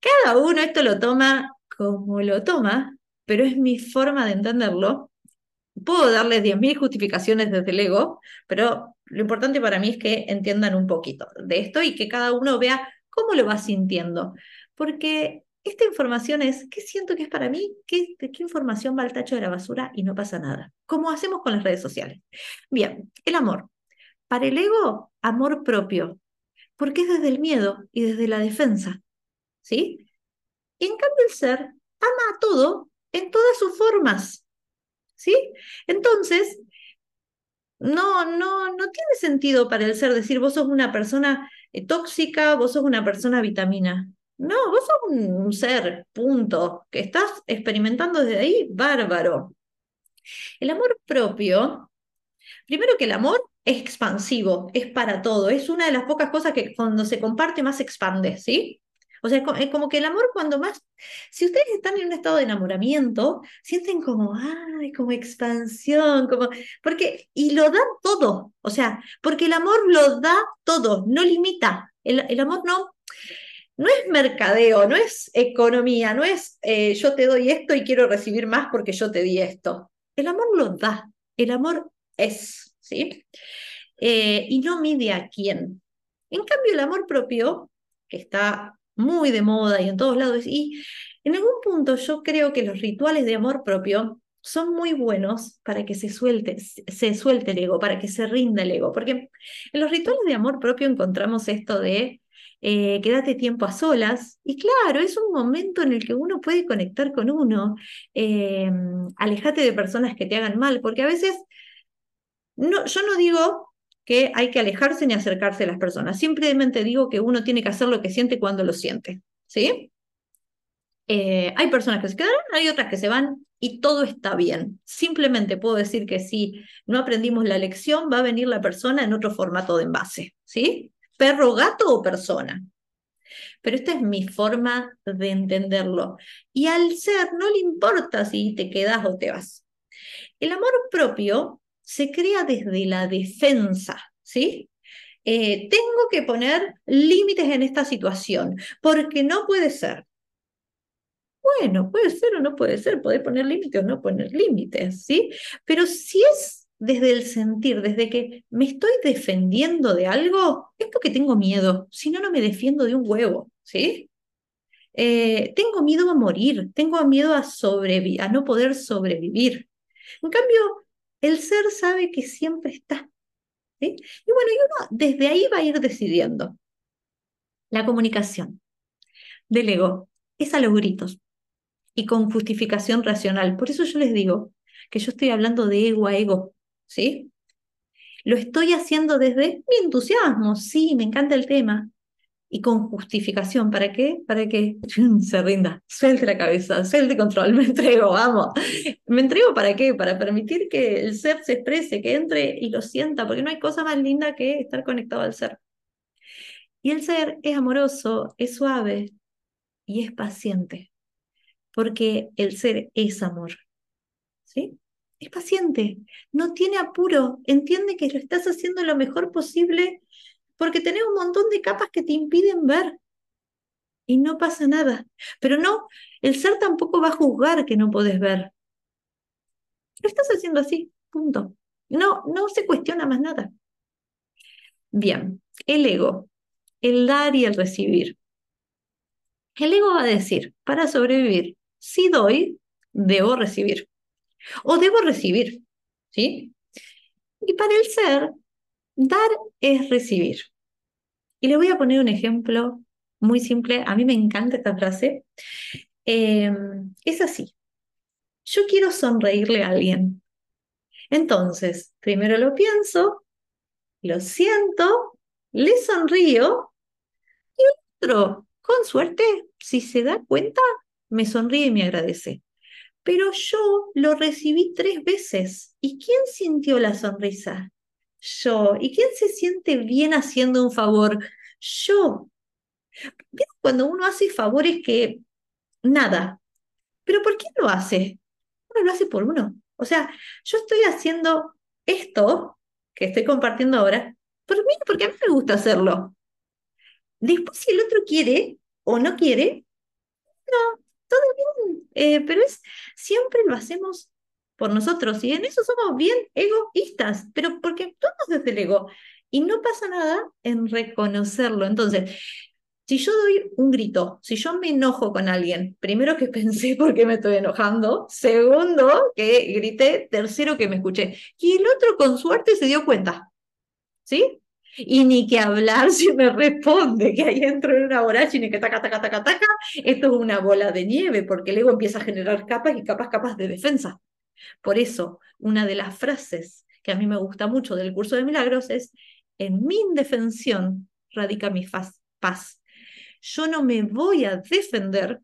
Cada uno esto lo toma como lo toma, pero es mi forma de entenderlo. Puedo darles 10.000 justificaciones desde el ego, pero lo importante para mí es que entiendan un poquito de esto y que cada uno vea cómo lo va sintiendo. Porque esta información es, ¿qué siento que es para mí? ¿Qué, ¿Qué información va al tacho de la basura y no pasa nada? ¿Cómo hacemos con las redes sociales? Bien, el amor. Para el ego, amor propio, porque es desde el miedo y desde la defensa. ¿Sí? Y en cambio el ser ama a todo en todas sus formas. ¿Sí? Entonces, no, no, no tiene sentido para el ser decir vos sos una persona eh, tóxica, vos sos una persona vitamina. No, vos sos un, ser, punto, que estás experimentando desde ahí, bárbaro. El amor propio, primero que el amor es expansivo, es para todo, es una de las pocas cosas que cuando se comparte más expande, ¿sí? O sea, es como que el amor cuando más, si ustedes están en un estado de enamoramiento, sienten como, ay, como expansión, como, porque, y lo dan todo, o sea, porque el amor lo da todo, no limita, el, el amor no, no es mercadeo, no es economía, no es eh, yo te doy esto y quiero recibir más porque yo te di esto. El amor lo da, el amor es, ¿sí? Eh, y no mide a quién. En cambio, el amor propio, que está muy de moda y en todos lados, y en algún punto yo creo que los rituales de amor propio son muy buenos para que se suelte, se suelte el ego, para que se rinda el ego, porque en los rituales de amor propio encontramos esto de eh, quédate tiempo a solas. Y claro, es un momento en el que uno puede conectar con uno. Eh, alejate de personas que te hagan mal, porque a veces, no, yo no digo que hay que alejarse ni acercarse a las personas, simplemente digo que uno tiene que hacer lo que siente cuando lo siente. ¿Sí? Eh, hay personas que se quedan, hay otras que se van y todo está bien. Simplemente puedo decir que si no aprendimos la lección, va a venir la persona en otro formato de envase, ¿sí? perro, gato o persona. Pero esta es mi forma de entenderlo. Y al ser no le importa si te quedas o te vas. El amor propio se crea desde la defensa, ¿sí? Eh, tengo que poner límites en esta situación, porque no puede ser. Bueno, puede ser o no puede ser, poder poner límites o no poner límites, ¿sí? Pero si es desde el sentir, desde que me estoy defendiendo de algo, es porque tengo miedo, si no, no me defiendo de un huevo, ¿sí? Eh, tengo miedo a morir, tengo miedo a, a no poder sobrevivir. En cambio, el ser sabe que siempre está. ¿sí? Y bueno, y uno desde ahí va a ir decidiendo. La comunicación del ego es a los gritos y con justificación racional. Por eso yo les digo que yo estoy hablando de ego a ego. ¿sí? Lo estoy haciendo desde mi entusiasmo, sí, me encanta el tema, y con justificación. ¿Para qué? Para que se rinda, suelte la cabeza, suelte control, me entrego, vamos. ¿Me entrego para qué? Para permitir que el ser se exprese, que entre y lo sienta, porque no hay cosa más linda que estar conectado al ser. Y el ser es amoroso, es suave y es paciente, porque el ser es amor. ¿Sí? Es paciente, no tiene apuro, entiende que lo estás haciendo lo mejor posible porque tenés un montón de capas que te impiden ver y no pasa nada. Pero no, el ser tampoco va a juzgar que no podés ver. Lo estás haciendo así, punto. No, no se cuestiona más nada. Bien, el ego, el dar y el recibir. El ego va a decir, para sobrevivir, si doy, debo recibir. O debo recibir, ¿sí? Y para el ser, dar es recibir. Y le voy a poner un ejemplo muy simple. A mí me encanta esta frase. Em, es así. Yo quiero sonreírle a alguien. Entonces, primero lo pienso, lo siento, le sonrío y otro, con suerte, si se da cuenta, me sonríe y me agradece. Pero yo lo recibí tres veces. ¿Y quién sintió la sonrisa? Yo. ¿Y quién se siente bien haciendo un favor? Yo. Cuando uno hace favores que nada. ¿Pero por qué lo hace? Uno lo hace por uno. O sea, yo estoy haciendo esto que estoy compartiendo ahora por mí, porque a mí me gusta hacerlo. Después, si el otro quiere o no quiere, no, todo bien. Eh, pero es, siempre lo hacemos por nosotros y en eso somos bien egoístas, pero porque actuamos desde el ego y no pasa nada en reconocerlo. Entonces, si yo doy un grito, si yo me enojo con alguien, primero que pensé por qué me estoy enojando, segundo que grité, tercero que me escuché, y el otro con suerte se dio cuenta, ¿sí? Y ni que hablar si me responde que ahí entro en una vorágine que taca, taca, taca, taca, esto es una bola de nieve, porque el ego empieza a generar capas y capas, capas de defensa. Por eso, una de las frases que a mí me gusta mucho del curso de milagros es, en mi indefensión radica mi paz. Yo no me voy a defender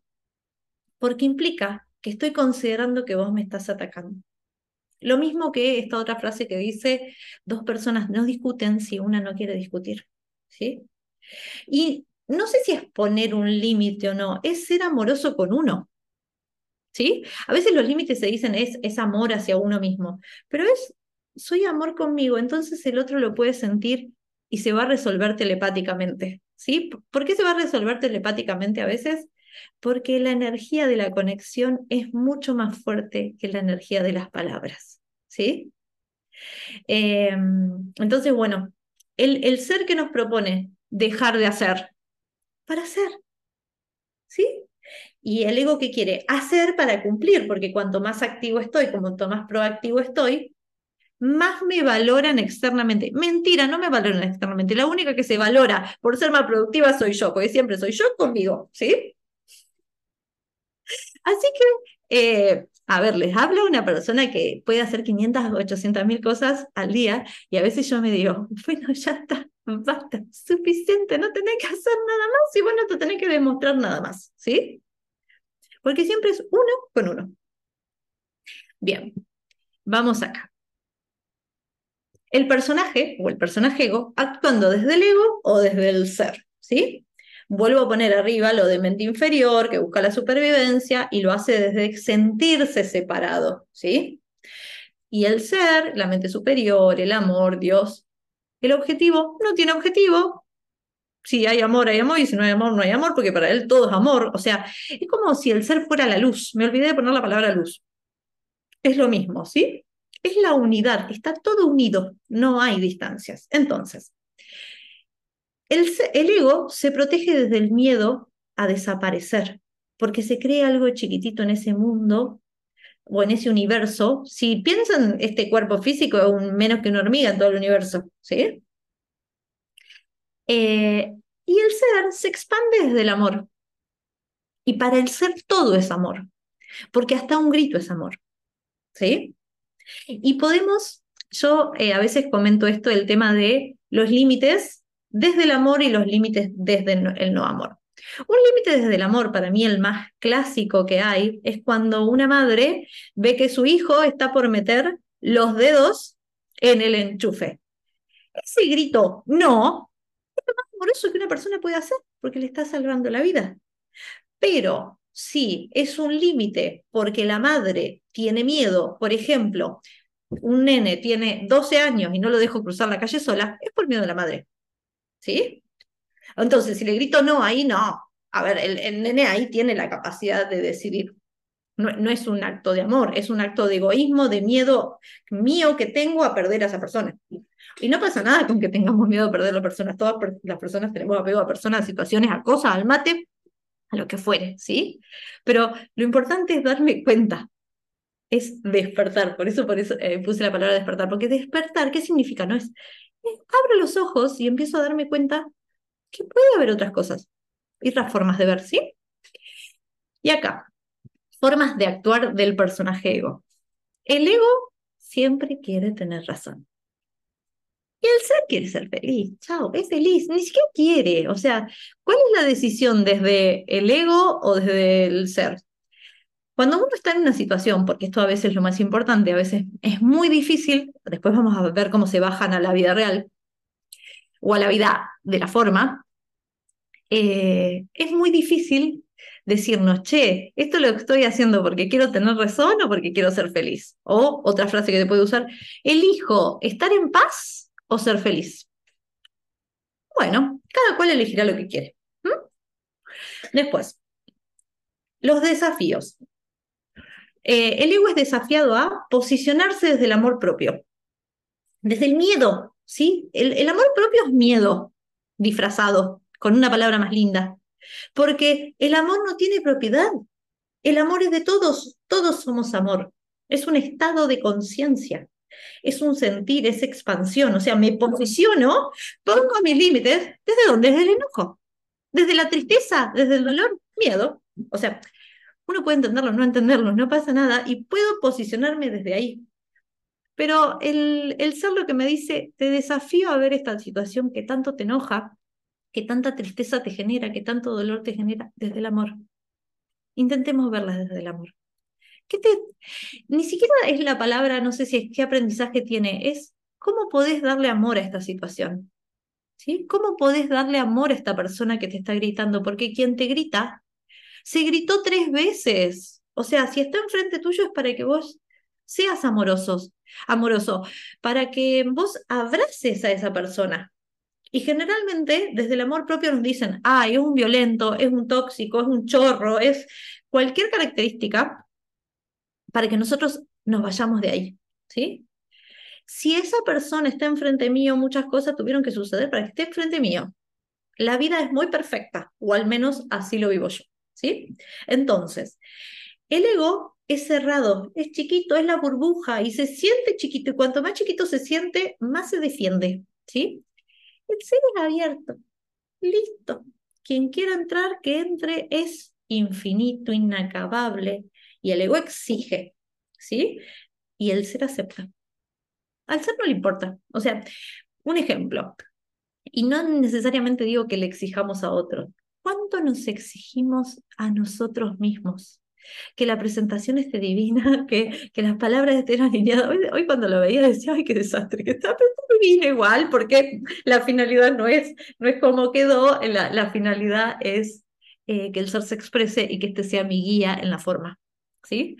porque implica que estoy considerando que vos me estás atacando. Lo mismo que esta otra frase que dice, dos personas no discuten si una no quiere discutir. ¿sí? Y no sé si es poner un límite o no, es ser amoroso con uno. ¿Sí? A veces los límites se dicen es, es amor hacia uno mismo, pero es soy amor conmigo, entonces el otro lo puede sentir y se va a resolver telepáticamente. ¿sí? ¿Por qué se va a resolver telepáticamente a veces? Porque la energía de la conexión es mucho más fuerte que la energía de las palabras. ¿sí? Em, entonces, bueno, el, el ser que nos propone dejar de hacer para hacer. ¿Sí? Y el ego que quiere hacer para cumplir, porque cuanto más activo estoy, cuanto más proactivo estoy, más me valoran externamente. Mentira, no me valoran externamente. La única que se valora por ser más productiva soy yo, porque siempre soy yo conmigo, ¿sí? Así que, eh, a ver, les hablo una persona que puede hacer 500, 800 mil cosas al día y a veces yo me digo, bueno, ya está, basta, suficiente, no tenés que hacer nada más y bueno, no te tenés que demostrar nada más, ¿sí? Porque siempre es uno con uno. Bien, vamos acá el personaje o el personaje ego actuando desde el ego o desde el ser, ¿sí? Vuelvo a poner arriba lo de mente inferior, que busca la supervivencia y lo hace desde sentirse separado, ¿sí? Y el ser, la mente superior, el amor, Dios. El objetivo no tiene objetivo. Si hay amor, hay amor, y si no hay amor, no hay amor, porque para él todo es amor. O sea, es como si el ser fuera la luz. Me olvidé de poner la palabra luz. Es lo mismo, ¿sí? es la unidad, está todo unido, no hay distancias. Entonces, el, ego se protege desde el miedo a desaparecer, porque se cree algo chiquitito en ese mundo o en ese universo. Si piensan, este cuerpo físico es menos que una hormiga en todo el universo, ¿sí? Eh, y el ser se expande desde el amor. Y para el ser todo es amor, porque hasta un grito es amor, ¿sí? Y podemos, yo eh, a veces comento esto, el tema de los límites desde el amor y los límites desde el no amor. Un límite desde el amor, para mí el más clásico que hay, es cuando una madre ve que su hijo está por meter los dedos en el enchufe. Ese grito, no, amoroso que una persona puede hacer, porque le está salvando la vida. Pero si es un límite porque la madre tiene miedo, por ejemplo, un nene tiene 12 años y no lo dejo cruzar la calle sola, es por miedo de la madre. ¿Sí? Entonces, si le grito no, ahí no. A ver, el, nene ahí tiene la capacidad de decidir. No, no, es un acto de amor, es un acto de egoísmo, de miedo mío que tengo a perder a esa persona. Y no pasa nada con que tengamos miedo a perder a personas. Todas las personas tenemos apego a personas, a situaciones, a cosas, al mate, a lo que fuere, ¿sí? Pero lo importante es darme cuenta, es despertar. Por eso, por eso eh, puse la palabra despertar, porque despertar, ¿qué significa? No es, abro los ojos y empiezo a darme cuenta que puede haber otras cosas y otras formas de ver, ¿sí? Y acá, formas de actuar del personaje ego. El ego siempre quiere tener razón. Y el ser quiere ser feliz, chao, es feliz, ni siquiera quiere. O sea, ¿cuál es la decisión desde el ego o desde el ser? Cuando uno está en una situación, porque esto a veces es lo más importante, a veces es muy difícil, después vamos a ver cómo se bajan a la vida real o a la vida de la forma, eh, es muy difícil decirnos, che, esto lo estoy haciendo porque quiero tener razón o porque quiero ser feliz. O otra frase que te puede usar, elijo estar en paz o ser feliz. Bueno, cada cual elegirá lo que quiere. Después, los desafíos. Eh, el ego es desafiado a posicionarse desde el amor propio, desde el miedo, ¿sí? El, amor propio es miedo disfrazado con una palabra más linda, porque el amor no tiene propiedad, el amor es de todos, todos somos amor, es un estado de conciencia, es un sentir, es expansión, o sea, me posiciono, pongo mis límites, ¿desde dónde? Desde el enojo, desde la tristeza, desde el dolor, miedo, o sea, uno puede entenderlo, no entenderlo, no pasa nada, y puedo posicionarme desde ahí. Pero el, el ser lo que me dice, te desafío a ver esta situación que tanto te enoja, que tanta tristeza te genera, que tanto dolor te genera desde el amor. Intentemos verla desde el amor. ¿Qué te... Ni siquiera es la palabra, no sé si es qué aprendizaje tiene, es cómo podés darle amor a esta situación. ¿Sí? ¿Cómo podés darle amor a esta persona que te está gritando? Porque quien te grita se gritó tres veces. O sea, si está enfrente tuyo es para que vos seas amorosos, amoroso, para que vos abraces a esa persona. Y generalmente desde el amor propio nos dicen, ay, es un violento, es un tóxico, es un chorro, es cualquier característica para que nosotros nos vayamos de ahí, ¿sí? Si esa persona está enfrente mío, muchas cosas tuvieron que suceder para que esté enfrente mío. La vida es muy perfecta, o al menos así lo vivo yo. ¿sí? Entonces, el ego es cerrado, es chiquito, es la burbuja y se siente chiquito y cuanto más chiquito se siente, más se defiende, ¿sí? El ser es abierto, listo. Quien quiera entrar, que entre, es infinito, inacabable y el ego exige, ¿sí? Y el ser acepta. Al ser no le importa. O sea, un ejemplo, y no necesariamente digo que le exijamos a otro, ¿Cuánto nos exigimos a nosotros mismos? Que la presentación esté divina, que, que las palabras estén alineadas. Hoy, cuando lo veía decía, ay, qué desastre, que está divina igual, porque la finalidad no es, no es como quedó, la, la finalidad es eh, que el ser se exprese y que este sea mi guía en la forma. ¿Sí?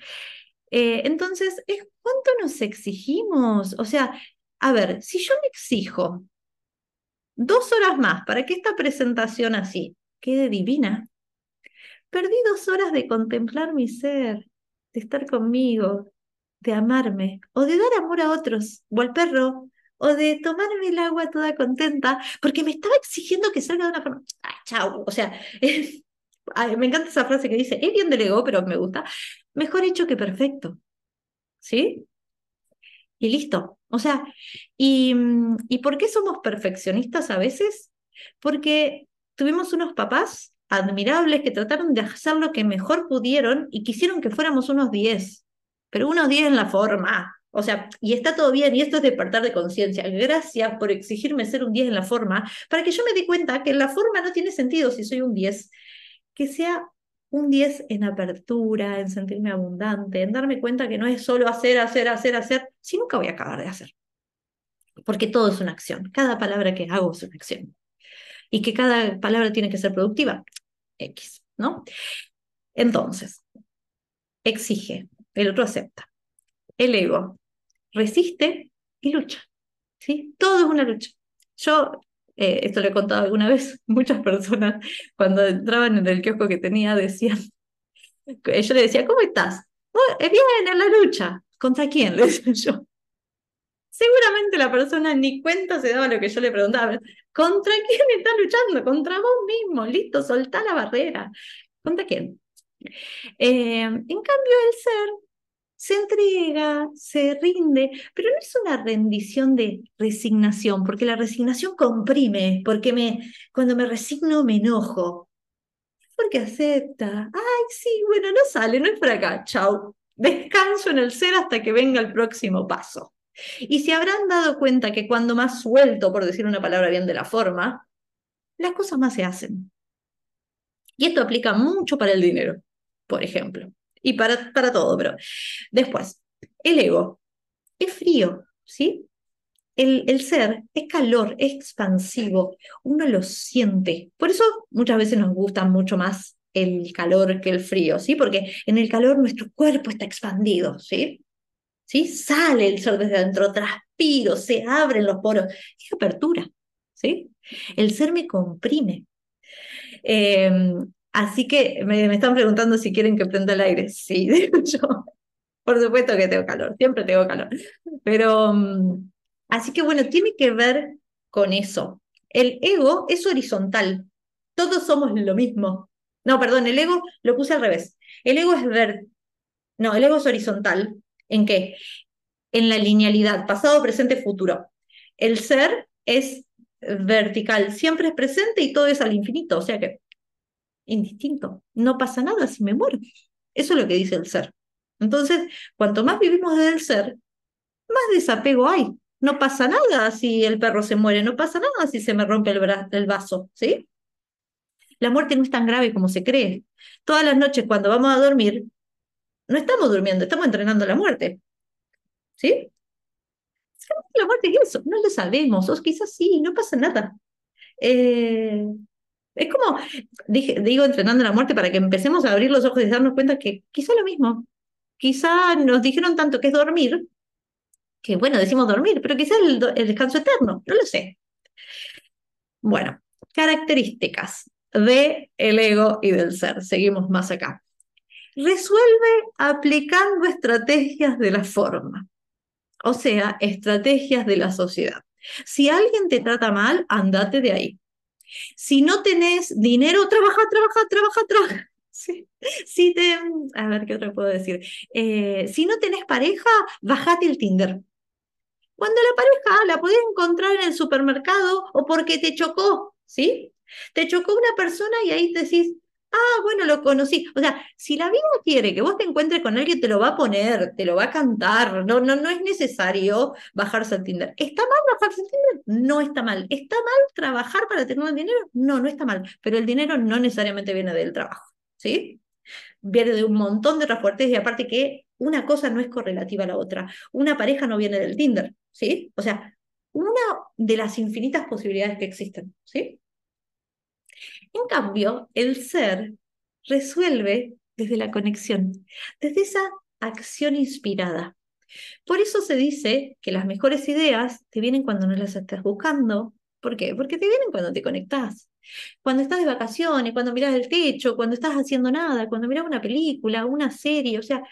Eh, entonces, es cuánto nos exigimos. O sea, a ver, si yo me exijo dos horas más para que esta presentación así quede divina. Perdí dos horas de contemplar mi ser, de estar conmigo, de amarme, o de dar amor a otros, o al perro, o de tomarme el agua toda contenta, porque me estaba exigiendo que salga de una forma. ¡Ay, chao! O sea, me encanta esa frase que dice, es bien del ego, pero me gusta. Mejor hecho que perfecto. ¿Sí? Y listo. O sea, ¿y, ¿y por qué somos perfeccionistas a veces? Porque tuvimos unos papás admirables que trataron de hacer lo que mejor pudieron y quisieron que fuéramos unos 10, pero unos 10 en la forma, O sea, y está todo bien, y esto es despertar de conciencia. Gracias por exigirme ser un 10 en la forma, para que yo me dé cuenta que la forma no tiene sentido si soy un 10. Que sea un 10 en apertura, en sentirme abundante, en darme cuenta que no es solo hacer, hacer, hacer, hacer, si nunca voy a acabar de hacer. Porque todo es una acción. Cada palabra que hago es una acción. Y que cada palabra tiene que ser productiva. X, ¿no? Entonces, exige, el otro acepta. El ego resiste y lucha. ¿sí? Todo es una lucha. Yo, eh, esto lo he contado alguna vez, muchas personas cuando entraban en el kiosco que tenía decían, yo le decía, ¿cómo estás? bien, en la lucha. ¿Contra quién? Le decía yo. Seguramente la persona ni cuenta se daba lo que yo le preguntaba. ¿Contra quién estás luchando? Contra vos mismo. Listo, soltá la barrera. ¿Contra quién? Eh, en cambio, el ser se entrega, se rinde, pero no es una rendición de resignación, porque la resignación comprime, porque me, cuando me resigno me enojo. Porque acepta, ay, sí, bueno, no sale, no es por acá, chau. Descanso en el ser hasta que venga el próximo paso. Y se habrán dado cuenta que cuando más suelto, por decir una palabra bien de la forma, las cosas más se hacen. Y esto aplica mucho para el dinero, por ejemplo y para, para todo, pero después, el ego es frío, ¿sí? El, el, ser es calor, es expansivo, uno lo siente. Por eso muchas veces nos gusta mucho más el calor que el frío, ¿sí? Porque en el calor nuestro cuerpo está expandido, ¿sí? ¿Sí? Sale el sol desde adentro, transpiro, se abren los poros, es apertura, ¿sí? El ser me comprime. Eh, Así que me, están preguntando si quieren que prenda el aire. Sí, yo. Por supuesto que tengo calor, siempre tengo calor. Pero, mm, así que bueno, tiene que ver con eso. El ego es horizontal. Todos somos lo mismo. No, perdón, el ego lo puse al revés. El ego es ver. No, el ego es horizontal. ¿En qué? En la linealidad, pasado, presente, futuro. El ser es vertical, siempre es presente y todo es al infinito. O sea que indistinto. No pasa nada si me muero. Eso es lo que dice el ser. Entonces, cuanto más vivimos desde el ser, más desapego hay. No pasa nada si el perro se muere, no pasa nada si se me rompe el, el vaso, ¿sí? La muerte no es tan grave como se cree. Todas las noches cuando vamos a dormir, no estamos durmiendo, estamos entrenando la muerte. ¿Sí? La muerte es eso, no lo sabemos, o quizás sí, no pasa nada. Eh, es como, digo, entrenando la muerte para que empecemos a abrir los ojos y darnos cuenta que quizá lo mismo. Quizá nos dijeron tanto que es dormir, que bueno, decimos dormir, pero quizá el, el descanso eterno, no lo sé. Bueno, características de el ego y del ser. Seguimos más acá. Resuelve aplicando estrategias de la forma, o sea, estrategias de la sociedad. Si alguien te trata mal, andate de ahí. Si no tenés dinero, trabaja, trabaja, trabaja, trabaja. Si te, a ver qué otra puedo decir. Eh, si no tenés pareja, bajate el Tinder. Cuando la pareja la podés encontrar en el supermercado o porque te chocó, ¿sí? Te chocó una persona y ahí decís, Ah, bueno, lo conocí. O sea, si la vida quiere que vos te encuentres con alguien, te lo va a poner, te lo va a cantar. No, no, no es necesario bajarse al Tinder. ¿Está mal bajarse al Tinder? No está mal. ¿Está mal trabajar para tener un dinero? No, no está mal. Pero el dinero no necesariamente viene del trabajo, ¿sí? Viene de un montón de otras fuertes y aparte que una cosa no es correlativa a la otra. Una pareja no viene del Tinder, ¿sí? O sea, una de las infinitas posibilidades que existen, ¿sí? En cambio, el ser resuelve desde la conexión, desde esa acción inspirada. Por eso se dice que las mejores ideas te vienen cuando no las estás buscando. ¿Por qué? Porque te vienen cuando te conectás. Cuando estás de vacaciones, cuando miras el techo, cuando estás haciendo nada, cuando miras una película, una serie, o sea,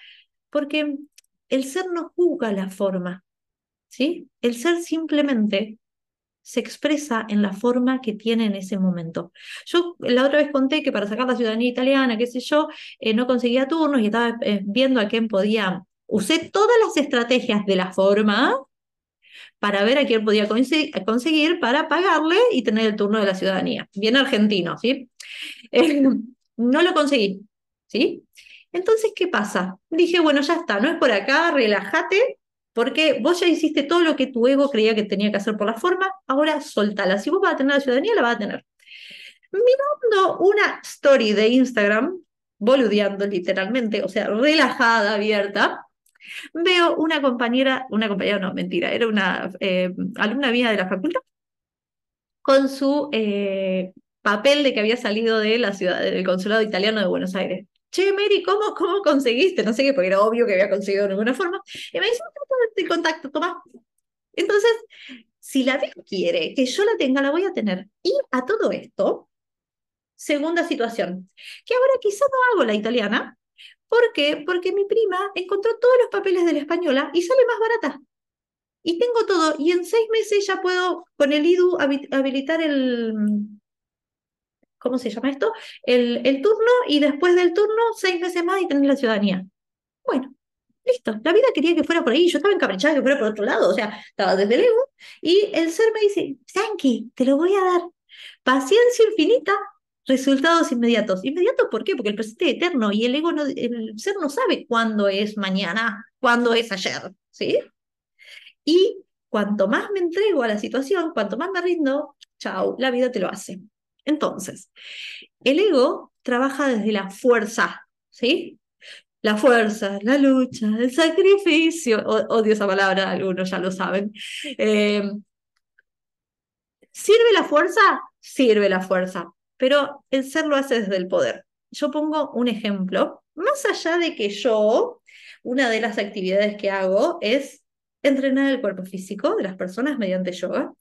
porque el ser no juzga la forma, ¿sí? El ser simplemente se expresa en la forma que tiene en ese momento. Yo la otra vez conté que para sacar la ciudadanía italiana, qué sé yo, eh, no conseguía turnos y estaba eh, viendo a quién podía. Usé todas las estrategias de la forma para ver a quién podía conseguir para pagarle y tener el turno de la ciudadanía. Bien argentino, ¿sí? Eh, no lo conseguí, ¿sí? Entonces, ¿qué pasa? Dije, bueno, ya está, no es por acá, relájate, Porque vos ya hiciste todo lo que tu ego creía que tenía que hacer por la forma, ahora soltala. Si vos vas a tener la ciudadanía, la vas a tener. Mirando una story de Instagram, boludeando literalmente, o sea, relajada, abierta, veo una compañera, una compañera, no, mentira, era una eh, alumna mía de la facultad, con su eh, papel de que había salido de la ciudad, del consulado italiano de Buenos Aires. Che, Mary, ¿cómo, cómo conseguiste? No sé qué, porque era obvio que había conseguido de alguna forma. Y me dice, el contacto, toma. Entonces, si la vez quiere que yo la tenga, la voy a tener. Y a todo esto, segunda situación, que ahora quizá no hago la italiana. ¿Por qué? Porque mi prima encontró todos los papeles de la española y sale más barata. Y tengo todo, y en seis meses ya puedo con el IDU habilitar el, ¿cómo se llama esto? El, el turno y después del turno, seis meses más y tener la ciudadanía. Bueno, listo. La vida quería que fuera por ahí, yo estaba encaprichada que fuera por otro lado, o sea, estaba desde el ego y el ser me dice, Sanki, te lo voy a dar. Paciencia infinita, resultados inmediatos. ¿Inmediatos por qué? Porque el presente es eterno y el ego, no, el ser no sabe cuándo es mañana, cuándo es ayer, ¿sí? Y cuanto más me entrego a la situación, cuanto más me rindo, chao, la vida te lo hace. Entonces, el ego trabaja desde la fuerza, ¿sí? La fuerza, la lucha, el sacrificio. odio esa palabra, algunos ya lo saben. Eh, ¿Sirve la fuerza? Sirve la fuerza, pero el ser lo hace desde el poder. Yo pongo un ejemplo. Más allá de que yo, una de las actividades que hago es entrenar el cuerpo físico de las personas mediante yoga,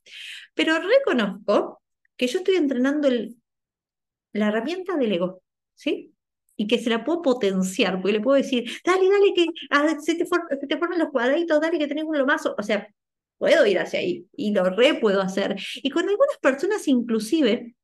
pero reconozco que yo estoy entrenando el, la herramienta del ego, ¿sí? Y que se la puedo potenciar, porque le puedo decir, dale, dale, que ah, se, te forman los cuadraditos, dale, que tenés un lomazo. O sea, puedo ir hacia ahí y lo re puedo hacer. Y con algunas personas inclusive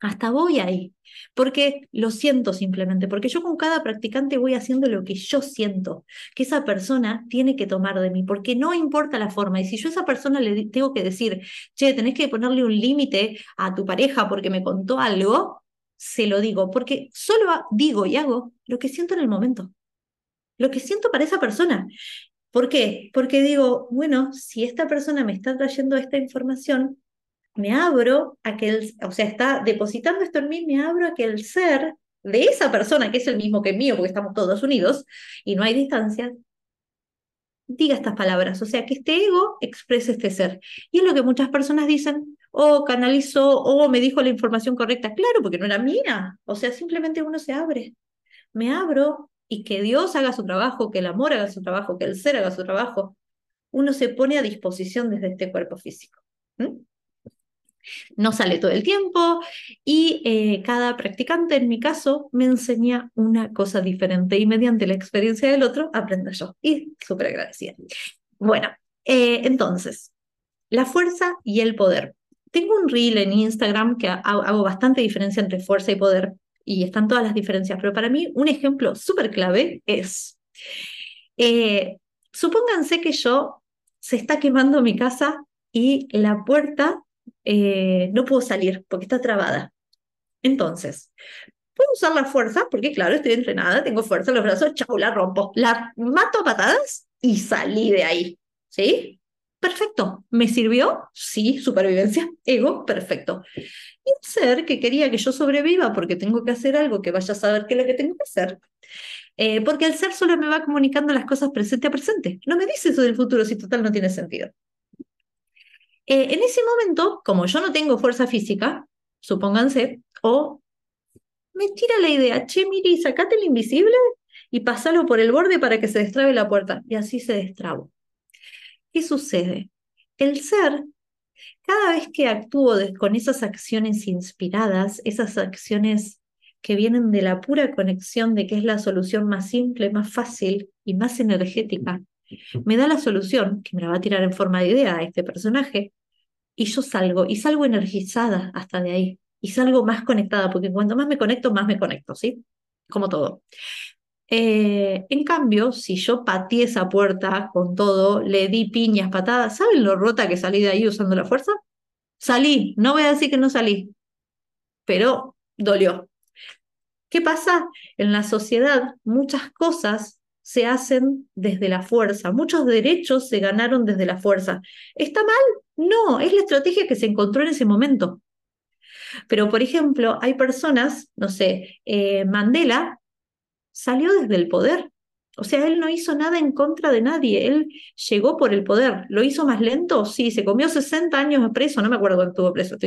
hasta voy ahí, porque lo siento simplemente, porque yo con cada practicante voy haciendo lo que yo siento que esa persona tiene que tomar de mí, porque no importa la forma. Y si yo a esa persona le tengo que decir, che, tenés que ponerle un límite a tu pareja porque me contó algo, se lo digo, porque solo digo y hago lo que siento en el momento, lo que siento para esa persona. ¿Por qué? Porque digo, bueno, si esta persona me está trayendo esta información, me abro a que el, o sea, está depositando esto en mí, me abro a que el ser de esa persona, que es el mismo que el mío, porque estamos todos unidos y no hay distancia, diga estas palabras, o sea, que este ego exprese este ser. Y es lo que muchas personas dicen, o oh, canalizó, o oh, me dijo la información correcta. Claro, porque no era mía, o sea, simplemente uno se abre. Me abro y que Dios haga su trabajo, que el amor haga su trabajo, que el ser haga su trabajo. Uno se pone a disposición desde este cuerpo físico no sale todo el tiempo y eh, cada practicante, en mi caso, me enseña una cosa diferente y mediante la experiencia del otro aprendo yo. Y súper agradecida. Bueno, eh, entonces, la fuerza y el poder. Tengo un reel en Instagram que hago bastante diferencia entre fuerza y poder y están todas las diferencias, pero para mí un ejemplo súper clave es, eh, supónganse que yo se está quemando mi casa y la puerta eh, no puedo salir porque está trabada. Entonces, puedo usar la fuerza, porque claro, estoy entrenada, tengo fuerza en los brazos, chau, la rompo, la mato a patadas y salí de ahí. ¿Sí? Perfecto. ¿Me sirvió? Sí, supervivencia, ego, perfecto. Y un ser que quería que yo sobreviva porque tengo que hacer algo que vaya a saber qué es lo que tengo que hacer. Eh, porque el ser solo me va comunicando las cosas presente a presente. No me dice eso del futuro si total no tiene sentido. Eh, en ese momento, como yo no tengo fuerza física, supónganse, o me tira la idea, che, Miri, sacate el invisible y pasalo por el borde para que se destrabe la puerta. Y así se destrabó. ¿Qué sucede? El ser, cada vez que actúo con esas acciones inspiradas, esas acciones que vienen de la pura conexión de que es la solución más simple, más fácil y más energética, me da la solución, que me la va a tirar en forma de idea a este personaje, y yo salgo, y salgo energizada hasta de ahí, y salgo más conectada, porque cuanto más me conecto, más me conecto, ¿sí? Como todo. Eh, en cambio, si yo pateé esa puerta con todo, le di piñas, patadas, ¿saben lo rota que salí de ahí usando la fuerza? Salí, no voy a decir que no salí, pero dolió. ¿Qué pasa? En la sociedad muchas cosas se hacen desde la fuerza, muchos derechos se ganaron desde la fuerza. ¿Está mal? No, es la estrategia que se encontró en ese momento. Pero, por ejemplo, hay personas, no sé, eh, Mandela salió desde el poder. O sea, él no hizo nada en contra de nadie, él llegó por el poder. ¿Lo hizo más lento? Sí, se comió 60 años preso, no me acuerdo cuánto estuvo preso.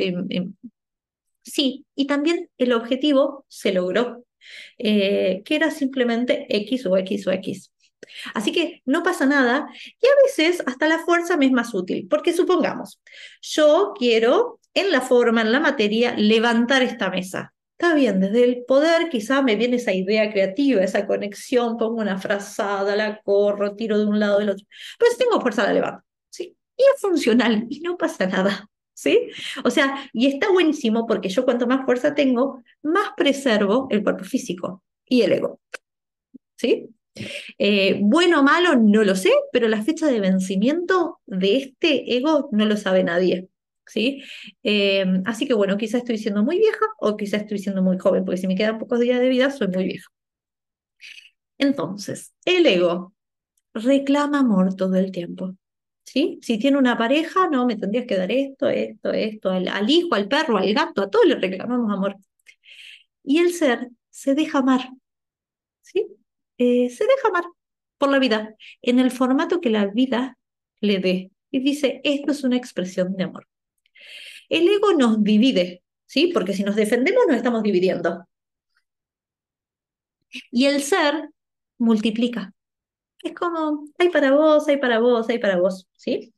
Sí, y también el objetivo se logró, eh, que era simplemente X o X o X. Así que no pasa nada y a veces hasta la fuerza me es más útil, porque supongamos, yo quiero en la forma, en la materia, levantar esta mesa. Está bien, desde el poder quizá me viene esa idea creativa, esa conexión, pongo una frazada, la corro, tiro de un lado del otro. Si tengo fuerza, la levanto. ¿sí? Y es funcional y no pasa nada. ¿Sí? O sea, y está buenísimo porque yo cuanto más fuerza tengo, más preservo el cuerpo físico y el ego. ¿Sí? Eh, bueno o malo, no lo sé, pero la fecha de vencimiento de este ego no lo sabe nadie. ¿sí? Eh, así que bueno, quizás estoy siendo muy vieja o quizás estoy siendo muy joven, porque si me quedan pocos días de vida, soy muy vieja. Entonces, el ego reclama amor todo el tiempo. Si tiene una pareja, no, me tendrías que dar esto, esto, esto, al, hijo, al perro, al gato, a todos le reclamamos amor. Y el ser se deja amar, ¿sí? Eh, se deja amar por la vida, en el formato que la vida le dé. Y dice, esto es una expresión de amor. El ego nos divide, ¿sí? Porque si nos defendemos nos estamos dividiendo. Y el ser multiplica. Es como, hay para vos, hay para vos, hay para vos, ¿sí?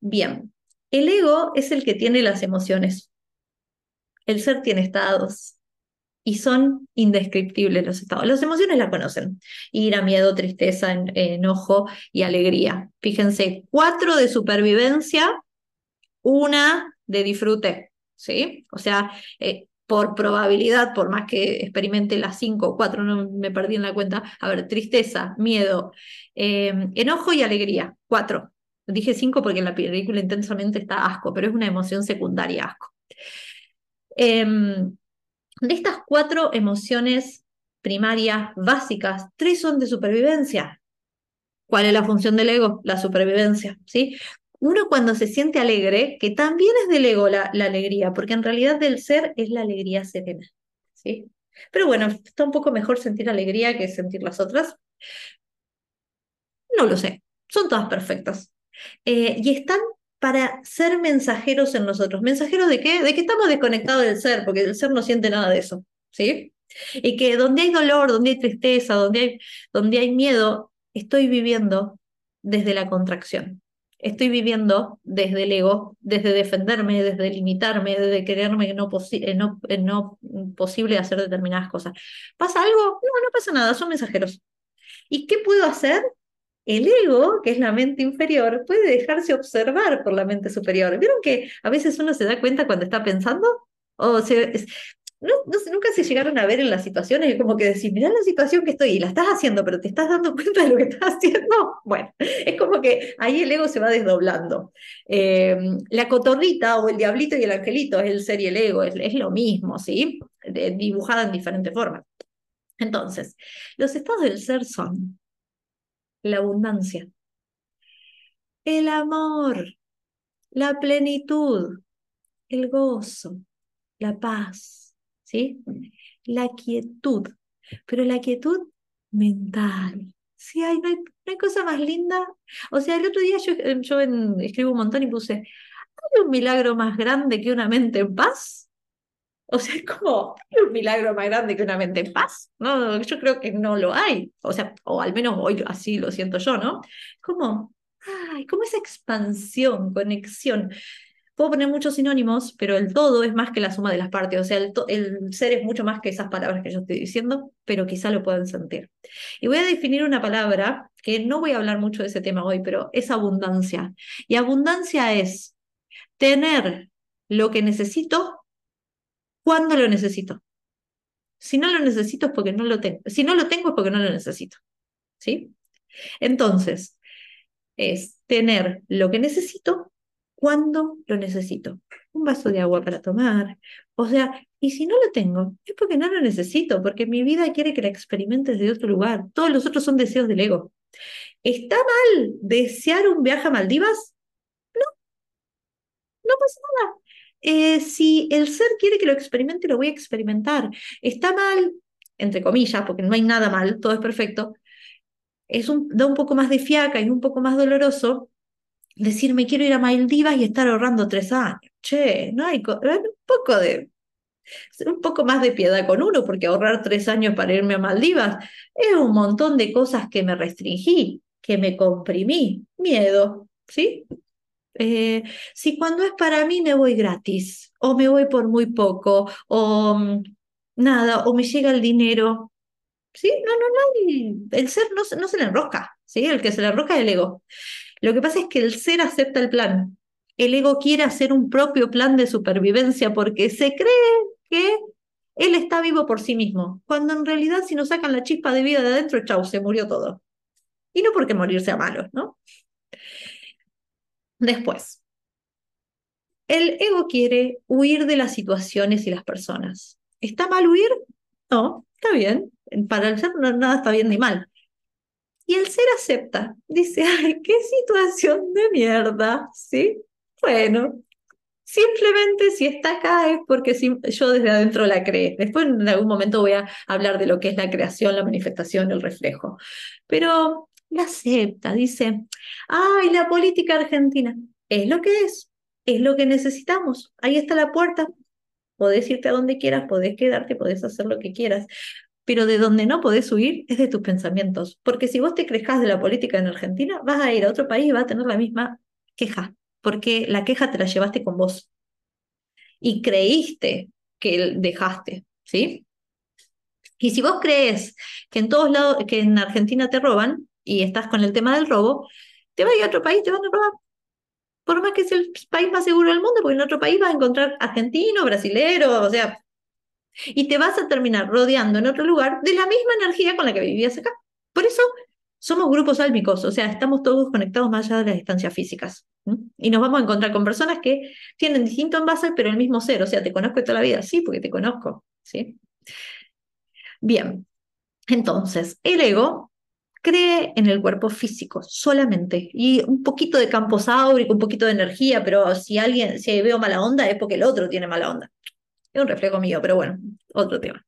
Bien, el ego es el que tiene las emociones. El ser tiene estados y son indescriptibles los estados. Las emociones las conocen. Ira, miedo, tristeza, enojo y alegría. Fíjense, cuatro de supervivencia, una de disfrute, ¿sí? O sea, eh, por probabilidad, por más que experimente las cinco o cuatro, no me perdí en la cuenta, a ver, tristeza, miedo, em, enojo y alegría, cuatro. Dije cinco porque en la película intensamente está asco, pero es una emoción secundaria asco. Em, de estas cuatro emociones primarias básicas, tres son de supervivencia. ¿Cuál es la función del ego? La supervivencia, ¿sí? Uno cuando se siente alegre, que también es del ego la, alegría, porque en realidad del ser es la alegría serena. ¿sí? Pero bueno, está un poco mejor sentir alegría que sentir las otras. No lo sé, son todas perfectas. Eh, y están para ser mensajeros en nosotros. ¿Mensajeros de qué? De que estamos desconectados del ser, porque el ser no siente nada de eso. ¿sí? Y que donde hay dolor, donde hay tristeza, donde donde hay miedo, estoy viviendo desde la contracción estoy viviendo desde el ego, desde defenderme, desde limitarme, desde quererme no, eh, no, eh, no posible hacer determinadas cosas. ¿Pasa algo? No, no pasa nada, son mensajeros. ¿Y qué puedo hacer? El ego, que es la mente inferior, puede dejarse observar por la mente superior. ¿Vieron que a veces uno se da cuenta cuando está pensando? O se, nunca se llegaron a ver en las situaciones, es como que decir, mirá la situación que estoy y la estás haciendo, pero te estás dando cuenta de lo que estás haciendo. Bueno, es como que ahí el ego se va desdoblando. Eh, la cotorrita o el diablito y el angelito es el ser y el ego, es, lo mismo, ¿sí? dibujada en diferentes formas. Entonces, los estados del ser son la abundancia, el amor, la plenitud, el gozo, la paz, la quietud, pero la quietud mental. Sí, hay, no, hay, cosa más linda. O sea, el otro día yo, eh, yo escribo un montón y puse, ¿hay un milagro más grande que una mente en paz? O sea, como, ¿hay un milagro más grande que una mente en paz? No, yo creo que no lo hay. O sea, o al menos hoy así lo siento yo, ¿no? Como, ay, como esa expansión, conexión. Puedo poner muchos sinónimos, pero el todo es más que la suma de las partes. O sea, el, ser es mucho más que esas palabras que yo estoy diciendo, pero quizá lo puedan sentir. Y voy a definir una palabra que no voy a hablar mucho de ese tema hoy, pero es abundancia. Y abundancia es tener lo que necesito cuando lo necesito. Si no lo necesito es porque no lo tengo. Si no lo tengo es porque no lo necesito. ¿Sí? Entonces, es tener lo que necesito cuando lo necesito. Un vaso de agua para tomar. O sea, Y si no lo tengo, es porque no lo necesito, porque mi vida quiere que la experimentes de otro lugar. Todos los otros son deseos del ego. ¿Está mal desear un viaje a Maldivas? No, no pasa nada. Eh, si el ser quiere que lo experimente, lo voy a experimentar. Está mal, entre comillas, porque no hay nada mal, todo es perfecto. Es un, da un poco más de fiaca y un poco más doloroso decir me quiero ir a Maldivas y estar ahorrando tres años. Che, no hay un poco de un poco más de piedad con uno, porque ahorrar tres años para irme a Maldivas es un montón de cosas que me restringí, que me comprimí, miedo, ¿sí? Eh, si cuando es para mí me voy gratis, o me voy por muy poco, o mm, nada, o me llega el dinero, ¿sí? No, no, no, el ser no, no se le enrosca, ¿sí? El que se le enrosca es el ego. Lo que pasa es que el ser acepta el plan. El ego quiere hacer un propio plan de supervivencia porque se cree que él está vivo por sí mismo, cuando en realidad si nos sacan la chispa de vida de adentro, chau, se murió todo. Y no porque morir sea malo, ¿no? Después, el ego quiere huir de las situaciones y las personas. ¿Está mal huir? No, está bien. Para el ser nada está bien ni mal. Y el ser acepta. Dice, ay, qué situación de mierda, ¿sí? Bueno, Simplemente si está acá es porque yo desde adentro la creé. Después en algún momento voy a hablar de lo que es la creación, la manifestación, el reflejo. Pero la acepta, dice, ay, la política argentina es lo que es, es lo que necesitamos. Ahí está la puerta. Podés irte a donde quieras, podés quedarte, podés hacer lo que quieras. Pero de donde no podés huir es de tus pensamientos. Porque si vos te crejas de la política en Argentina, vas a ir a otro país y vas a tener la misma queja porque la queja te la llevaste con vos y creíste que dejaste, ¿sí? Y si vos crees que en todos lados, que en Argentina te roban y estás con el tema del robo, te vas a ir a otro país, te van a robar. Por más que es el país más seguro del mundo, porque en otro país vas a encontrar argentino, brasilero, o sea, y te vas a terminar rodeando en otro lugar de la misma energía con la que vivías acá. Por eso somos grupos álmicos, o sea, estamos todos conectados más allá de las distancias físicas. Y nos vamos a encontrar con personas que tienen distinto envase, pero el mismo ser. O sea, ¿te conozco toda la vida? Sí, porque te conozco. ¿sí? Bien, entonces, el ego cree en el cuerpo físico solamente y un poquito de campo sáurico, un poquito de energía, pero si alguien, si veo mala onda es porque el otro tiene mala onda. Es un reflejo mío, pero bueno, otro tema.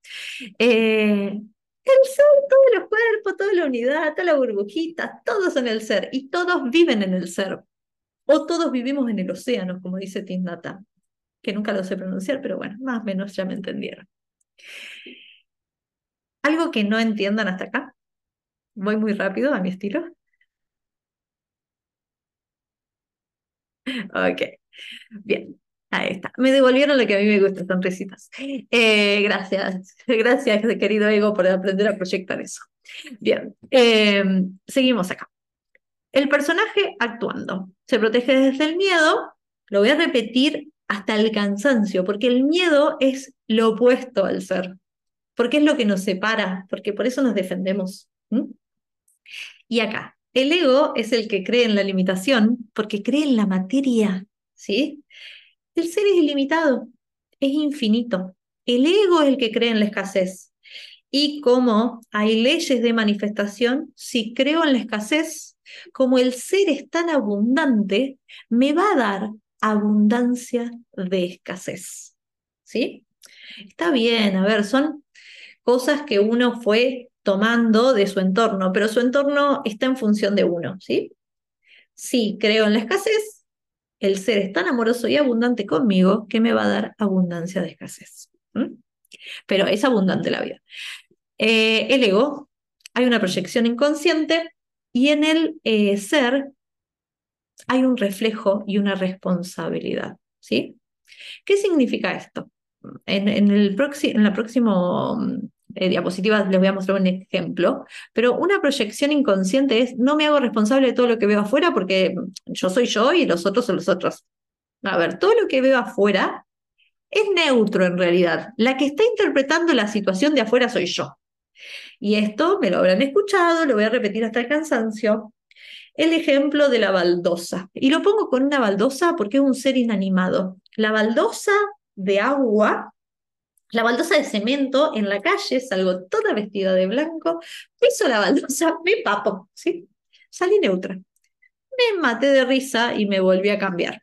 Eh, el ser, todos los cuerpos, toda la unidad, toda la burbujita, todos son el ser y todos viven en el ser. O todos vivimos en el océano, como dice Tinnata, que nunca lo sé pronunciar, pero bueno, más o menos ya me entendieron. Algo que no entiendan hasta acá. Voy muy rápido a mi estilo. Ok, bien. Me devolvieron lo que a mí me gusta, sonrisitas. Eh, gracias, gracias, querido Ego, por aprender a proyectar eso. Bien, eh, seguimos acá. El personaje actuando. Se protege desde el miedo. Lo voy a repetir hasta el cansancio, porque el miedo es lo opuesto al ser. Porque es lo que nos separa, porque por eso nos defendemos. Y acá, el ego es el que cree en la limitación, porque cree en la materia, ¿sí? El ser es ilimitado, es infinito. El ego es el que cree en la escasez. Y como hay leyes de manifestación, si creo en la escasez, como el ser es tan abundante, me va a dar abundancia de escasez. ¿Sí? Está bien, a ver, son cosas que uno fue tomando de su entorno, pero su entorno está en función de uno, ¿sí? Si creo en la escasez, el ser es tan amoroso y abundante conmigo que me va a dar abundancia de escasez. Pero es abundante la vida. Eh, el ego, hay una proyección inconsciente y en el eh, ser hay un reflejo y una responsabilidad. ¿sí? ¿Qué significa esto? En, en el, en la próximo eh, diapositivas les voy a mostrar un ejemplo, pero una proyección inconsciente es no me hago responsable de todo lo que veo afuera porque yo soy yo y los otros son los otros. A ver, todo lo que veo afuera es neutro en realidad. La que está interpretando la situación de afuera soy yo. Y esto me lo habrán escuchado, lo voy a repetir hasta el cansancio. El ejemplo de la baldosa. Y lo pongo con una baldosa porque es un ser inanimado. La baldosa de agua la baldosa de cemento en la calle, salgo toda vestida de blanco, piso la baldosa, me papo, ¿sí? Salí neutra. Me maté de risa y me volví a cambiar.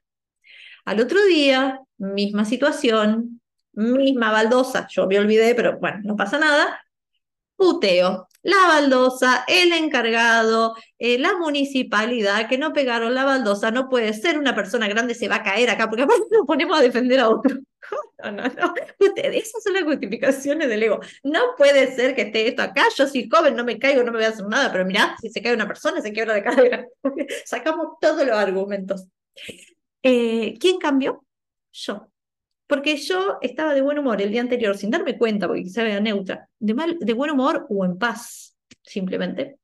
Al otro día, misma situación, misma baldosa, yo me olvidé, pero bueno, no pasa nada. Puteo, la baldosa, el encargado, eh, la municipalidad que no pegaron la baldosa, no puede ser, una persona grande se va a caer acá, porque aparte nos ponemos a defender a otro. No, no, no. Ustedes, esas son las justificaciones del ego. No puede ser que esté esto acá, yo soy joven, no me caigo, no me voy a hacer nada, pero mirá, si se cae una persona, se quiebra de cadera. Sacamos todos los argumentos. Eh, ¿Quién cambió? Yo. Porque yo estaba de buen humor el día anterior, sin darme cuenta, porque quizá era neutra, de, mal, de buen humor o en paz, simplemente.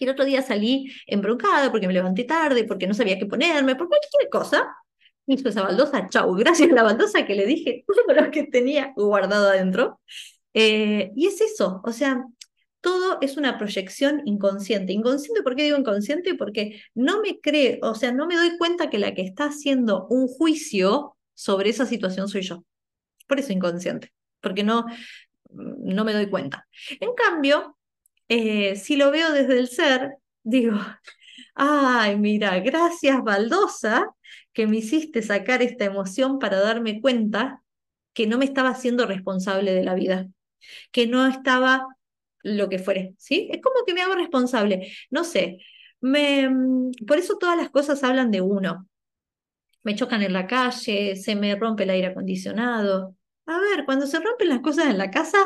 Y el otro día salí embroncada porque me levanté tarde, porque no sabía qué ponerme, por cualquier cosa. Hizo esa baldosa, chau, gracias a la baldosa que le dije todo lo que tenía guardado adentro. Eh, y es eso, o sea, todo es una proyección inconsciente. Inconsciente, ¿por qué digo inconsciente? Porque no me creo, o sea, no me doy cuenta que la que está haciendo un juicio sobre esa situación soy yo. Por eso inconsciente, porque no, no me doy cuenta. En cambio, eh, si lo veo desde el ser, digo, ay, mira, gracias baldosa que me hiciste sacar esta emoción para darme cuenta que no me estaba haciendo responsable de la vida, que no estaba lo que fuere, ¿sí? Es como que me hago responsable, no sé, me, mm, por eso todas las cosas hablan de uno. Me chocan en la calle, se me rompe el aire acondicionado. A ver, cuando se rompen las cosas en la casa,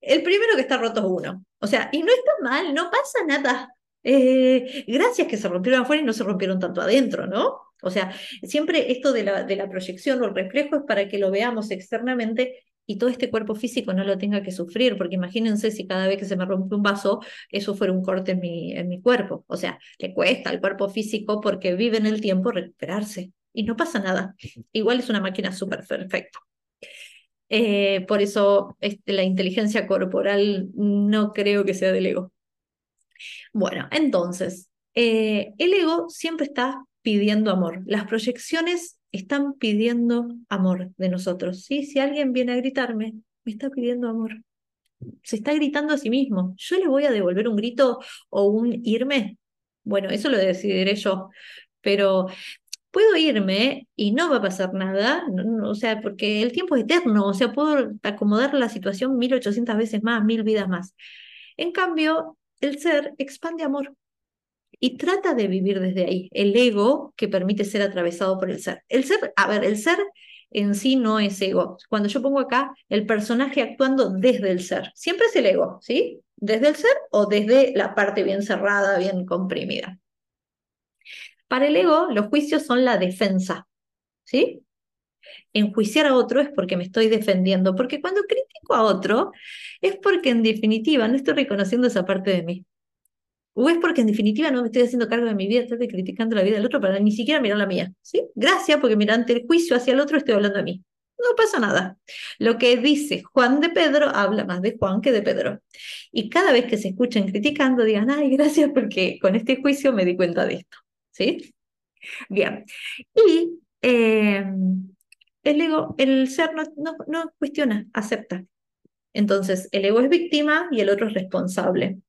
el primero que está roto es uno. O sea, y no está mal, no pasa nada. Eh, gracias que se rompieron afuera y no se rompieron tanto adentro, ¿no? O sea, siempre esto de la, de la proyección o el reflejo es para que lo veamos externamente y todo este cuerpo físico no lo tenga que sufrir, porque imagínense si cada vez que se me rompe un vaso, eso fuera un corte en mi, en mi cuerpo. O sea, le cuesta al cuerpo físico porque vive en el tiempo recuperarse y no pasa nada. Igual es una máquina súper perfecta. Eh, por eso este, la inteligencia corporal no creo que sea del ego. Bueno, entonces, eh, el ego siempre está pidiendo amor. Las proyecciones están pidiendo amor de nosotros. ¿sí? Si alguien viene a gritarme, me está pidiendo amor. Se está gritando a sí mismo. ¿Yo le voy a devolver un grito o un irme? Bueno, eso lo decidiré yo. Pero puedo irme y no va a pasar nada, o sea, porque el tiempo es eterno, o sea, puedo acomodar la situación 1800 veces más, mil vidas más. En cambio, el ser expande amor y trata de vivir desde ahí, el ego que permite ser atravesado por el ser. El ser, a ver, el ser en sí no es ego. Cuando yo pongo acá el personaje actuando desde el ser, siempre es el ego, ¿sí? Desde el ser o desde la parte bien cerrada, bien comprimida. Para el ego, los juicios son la defensa, ¿sí? Enjuiciar a otro es porque me estoy defendiendo, porque cuando critico a otro es porque en definitiva no estoy reconociendo esa parte de mí. O es porque en definitiva no me estoy haciendo cargo de mi vida, estoy criticando la vida del otro para ni siquiera mirar la mía. ¿sí? Gracias, porque mira, ante el juicio hacia el otro estoy hablando de mí. No pasa nada. Lo que dice Juan de Pedro habla más de Juan que de Pedro. Y cada vez que se escuchen criticando, digan, ay, gracias porque con este juicio me di cuenta de esto. ¿Sí? Bien. Y em, el ego, el ser no, no, no cuestiona, acepta. Entonces, el ego es víctima y el otro es responsable.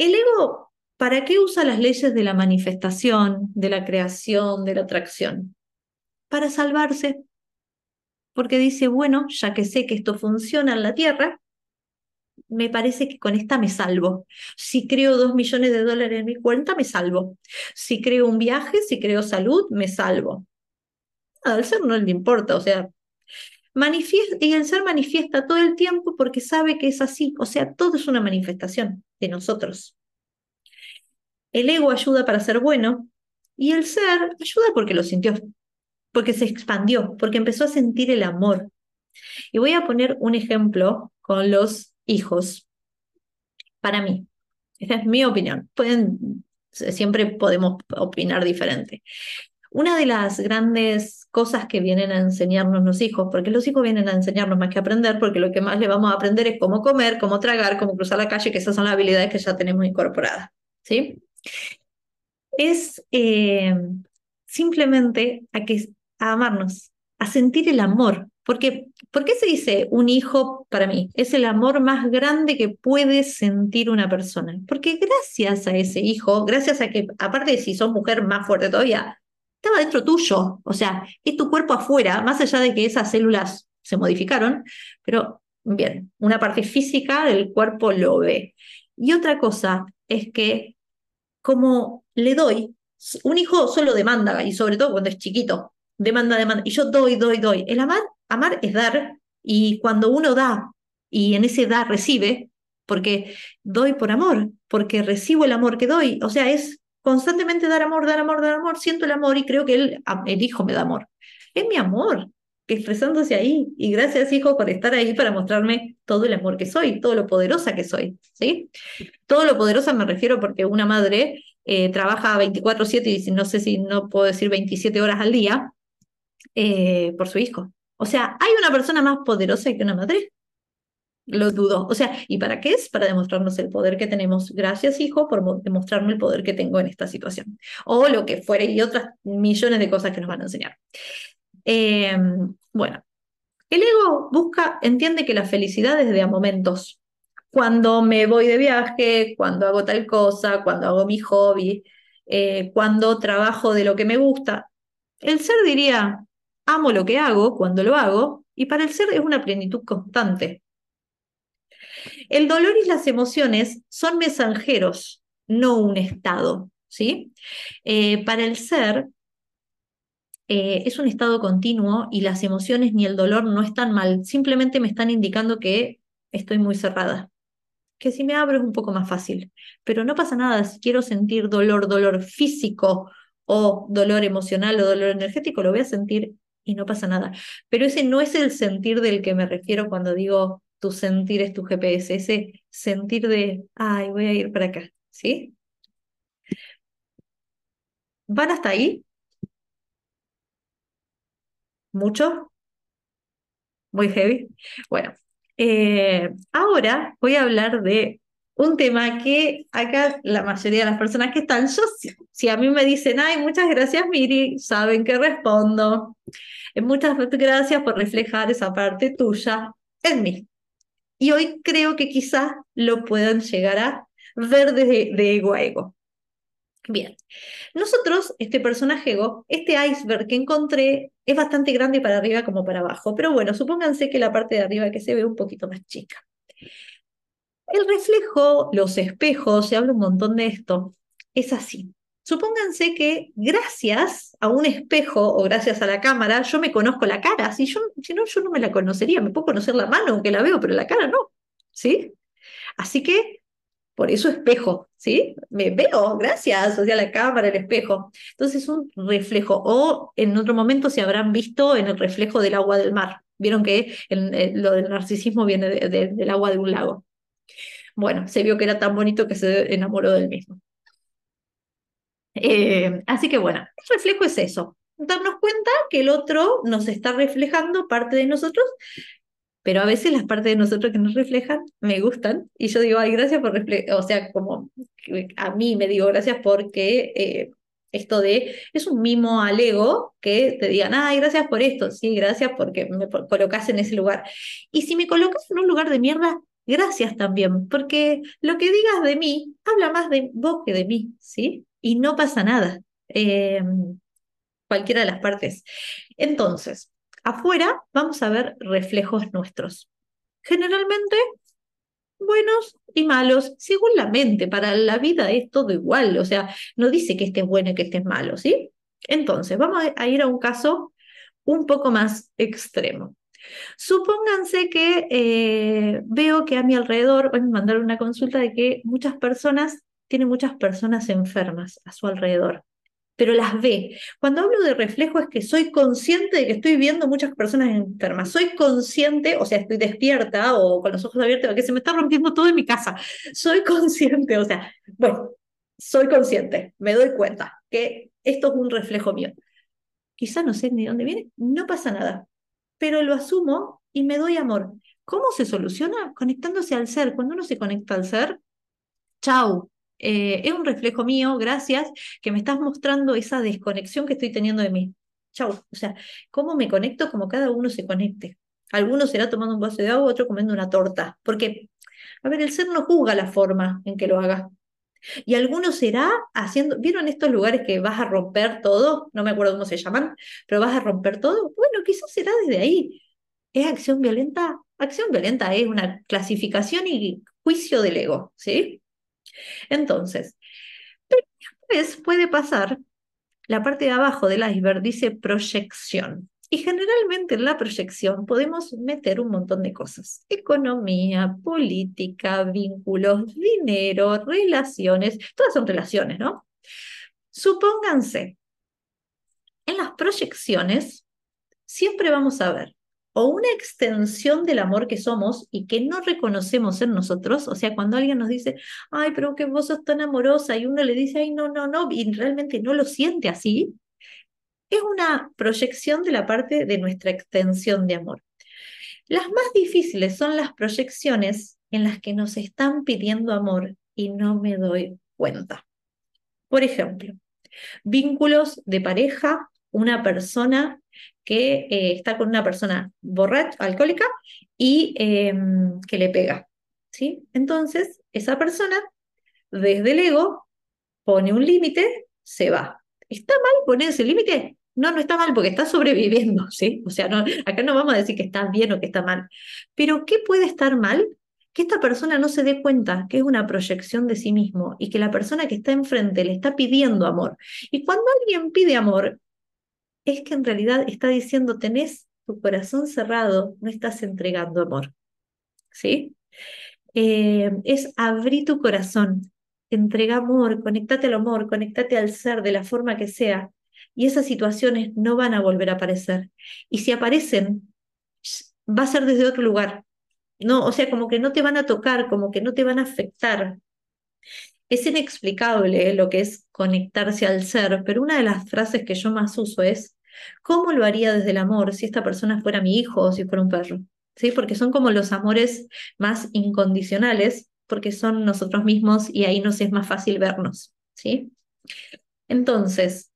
¿El ego para qué usa las leyes de la manifestación, de la creación, de la atracción? Para salvarse. Porque dice, bueno, ya que sé que esto funciona en la Tierra, me parece que con esta me salvo. Si creo dos millones de dólares en mi cuenta, me salvo. Si creo un viaje, si creo salud, me salvo. al ser no le importa, o sea, manifiesta, y el ser manifiesta todo el tiempo porque sabe que es así, o sea, todo es una manifestación de nosotros. El ego ayuda para ser bueno y el ser ayuda porque lo sintió, porque se expandió, porque empezó a sentir el amor. Y voy a poner un ejemplo con los hijos. Para mí, esta es mi opinión. Pueden, siempre podemos opinar diferente. Una de las grandes cosas que vienen a enseñarnos los hijos, porque los hijos vienen a enseñarnos más que aprender, porque lo que más le vamos a aprender es cómo comer, cómo tragar, cómo cruzar la calle, que esas son las habilidades que ya tenemos incorporadas. ¿sí? Es eh, simplemente a, que, a amarnos, a sentir el amor, Porque, ¿Por qué se dice un hijo para mí? Es el amor más grande que puede sentir una persona. Porque gracias a ese hijo, gracias a que, aparte de si sos mujer más fuerte todavía, estaba dentro tuyo. O sea, es tu cuerpo afuera, más allá de que esas células se modificaron, pero bien, una parte física del cuerpo lo ve. Y otra cosa es que como le doy, un hijo solo demanda, y sobre todo cuando es chiquito, demanda, demanda, y yo doy, doy, doy. El amar, amar es dar, y cuando uno da, y en ese dar recibe, porque doy por amor, porque recibo el amor que doy, o sea, es constantemente dar amor, dar amor, dar amor, siento el amor y creo que él, el hijo me da amor. Es mi amor, expresándose ahí. Y gracias, hijo, por estar ahí para mostrarme todo el amor que soy, todo lo poderosa que soy. ¿sí? Todo lo poderosa me refiero porque una madre eh, trabaja 24/7 y no sé si no puedo decir 27 horas al día eh, por su hijo. O sea, ¿hay una persona más poderosa que una madre? Lo dudo. O sea, ¿y para qué es? Para demostrarnos el poder que tenemos. Gracias, hijo, por demostrarme el poder que tengo en esta situación. O lo que fuere y otras millones de cosas que nos van a enseñar. Eh, bueno, el ego busca, entiende que la felicidad es de a momentos. Cuando me voy de viaje, cuando hago tal cosa, cuando hago mi hobby, eh, cuando trabajo de lo que me gusta. El ser diría, amo lo que hago cuando lo hago, y para el ser es una plenitud constante. El dolor y las emociones son mensajeros, no un estado, ¿sí? Eh, para el ser eh, es un estado continuo y las emociones ni el dolor no están mal, simplemente me están indicando que estoy muy cerrada, que si me abro es un poco más fácil, pero no pasa nada, si quiero sentir dolor, dolor físico o dolor emocional o dolor energético, lo voy a sentir y no pasa nada. Pero ese no es el sentir del que me refiero cuando digo tu sentir es tu GPS, ese sentir de, ay, voy a ir para acá, ¿sí? ¿Van hasta ahí? ¿Mucho? ¿Muy heavy? Bueno, eh, ahora voy a hablar de un tema que acá la mayoría de las personas que están, yo, si, a mí me dicen, ay, muchas gracias Miri, saben que respondo. Eh, muchas gracias por reflejar esa parte tuya en mí. Y hoy creo que quizás lo puedan llegar a ver de, de ego a ego. Bien, nosotros, este personaje ego, este iceberg que encontré es bastante grande para arriba como para abajo, pero bueno, supónganse que la parte de arriba que se ve un poquito más chica. El reflejo, los espejos, se habla un montón de esto, es así. Supónganse que gracias a un espejo o gracias a la cámara yo me conozco la cara, si, yo, si no yo no me la conocería, me puedo conocer la mano aunque la veo, pero la cara no, ¿sí? Así que por eso espejo, ¿sí? Me veo, gracias, o sea, la cámara, el espejo. Entonces, un reflejo. O en otro momento se habrán visto en el reflejo del agua del mar. Vieron que lo del narcisismo viene del agua de un lago. Bueno, se vio que era tan bonito que se enamoró del mismo. Eh, así que bueno, el reflejo es eso, darnos cuenta que el otro nos está reflejando parte de nosotros pero a veces las partes de nosotros que nos reflejan me gustan y yo digo, ay, gracias por reflejar, o sea, como a mí me digo gracias porque eh, esto de, es un mimo al ego que te digan, ay, gracias por esto, sí, gracias porque me colocas en ese lugar. Y si me colocas en un lugar de mierda, gracias también, porque lo que digas de mí habla más de vos que de mí, ¿sí? Y no pasa nada. Em, cualquiera de las partes. Entonces, afuera vamos a ver reflejos nuestros. Generalmente buenos y malos, según la mente. Para la vida es todo igual, o sea, no dice que este es bueno y que este es malo, ¿sí? Entonces, vamos a ir a un caso un poco más extremo. Supónganse que eh, veo que a mi alrededor, voy a mandar una consulta de que muchas personas, tienen muchas personas enfermas a su alrededor pero las ve. Cuando hablo de reflejo es que soy consciente de que estoy viendo muchas personas enfermas. Soy consciente, o sea, estoy despierta o con los ojos abiertos, porque se me está rompiendo todo en mi casa. Soy consciente, o sea, bueno, soy consciente, me doy cuenta que esto es un reflejo mío. Quizá no sé ni dónde viene, no pasa nada, pero lo asumo y me doy amor. ¿Cómo se soluciona? Conectándose al ser. Cuando uno se conecta al ser, chau, eh, es un reflejo mío, gracias, que me estás mostrando esa desconexión que estoy teniendo de mí. Chau. O sea, cómo me conecto como cada uno se conecte. Alguno será tomando un vaso de agua, otro comiendo una torta. Porque, a ver, el ser no juzga la forma en que lo haga. Y alguno será haciendo, ¿vieron estos lugares que vas a romper todo? No me acuerdo cómo se llaman, pero vas a romper todo. Bueno, quizás será desde ahí. ¿Es acción violenta? Acción violenta es una clasificación y juicio del ego, ¿sí? Entonces, después puede pasar, la parte de abajo del iceberg dice proyección. Y generalmente en la proyección podemos meter un montón de cosas. Economía, política, vínculos, dinero, relaciones, todas son relaciones, ¿no? Supónganse, en las proyecciones siempre vamos a ver o una extensión del amor que somos y que no reconocemos en nosotros, o sea, cuando alguien nos dice, ay, pero que vos sos tan amorosa y uno le dice, ay, no, no, no, y realmente no lo siente así, es una proyección de la parte de nuestra extensión de amor. Las más difíciles son las proyecciones en las que nos están pidiendo amor y no me doy cuenta. Por ejemplo, vínculos de pareja, una persona que eh, está con una persona borracha, alcohólica y em, que le pega. ¿sí? Entonces, esa persona, desde el ego, pone un límite, se va. ¿Está mal poner ese límite? No, no está mal porque está sobreviviendo, ¿sí? O sea, no, acá no vamos a decir que está bien o que está mal. Pero ¿qué puede estar mal? Que esta persona no se dé cuenta que es una proyección de sí mismo y que la persona que está enfrente le está pidiendo amor. Y cuando alguien pide amor, es que en realidad está diciendo, tenés tu corazón cerrado, no estás entregando amor. ¿Sí? Eh, es abrir tu corazón, entrega amor, conectate al amor, conectate al ser de la forma que sea, y esas situaciones no van a volver a aparecer. Y si aparecen, va a ser desde otro lugar. No, o sea, como que no te van a tocar, como que no te van a afectar. Es inexplicable lo que es conectarse al ser, pero una de las frases que yo más uso es, ¿cómo lo haría desde el amor si esta persona fuera mi hijo o si fuera un perro? ¿Sí? Porque son como los amores más incondicionales, porque son nosotros mismos y ahí nos es más fácil vernos. ¿sí? Entonces,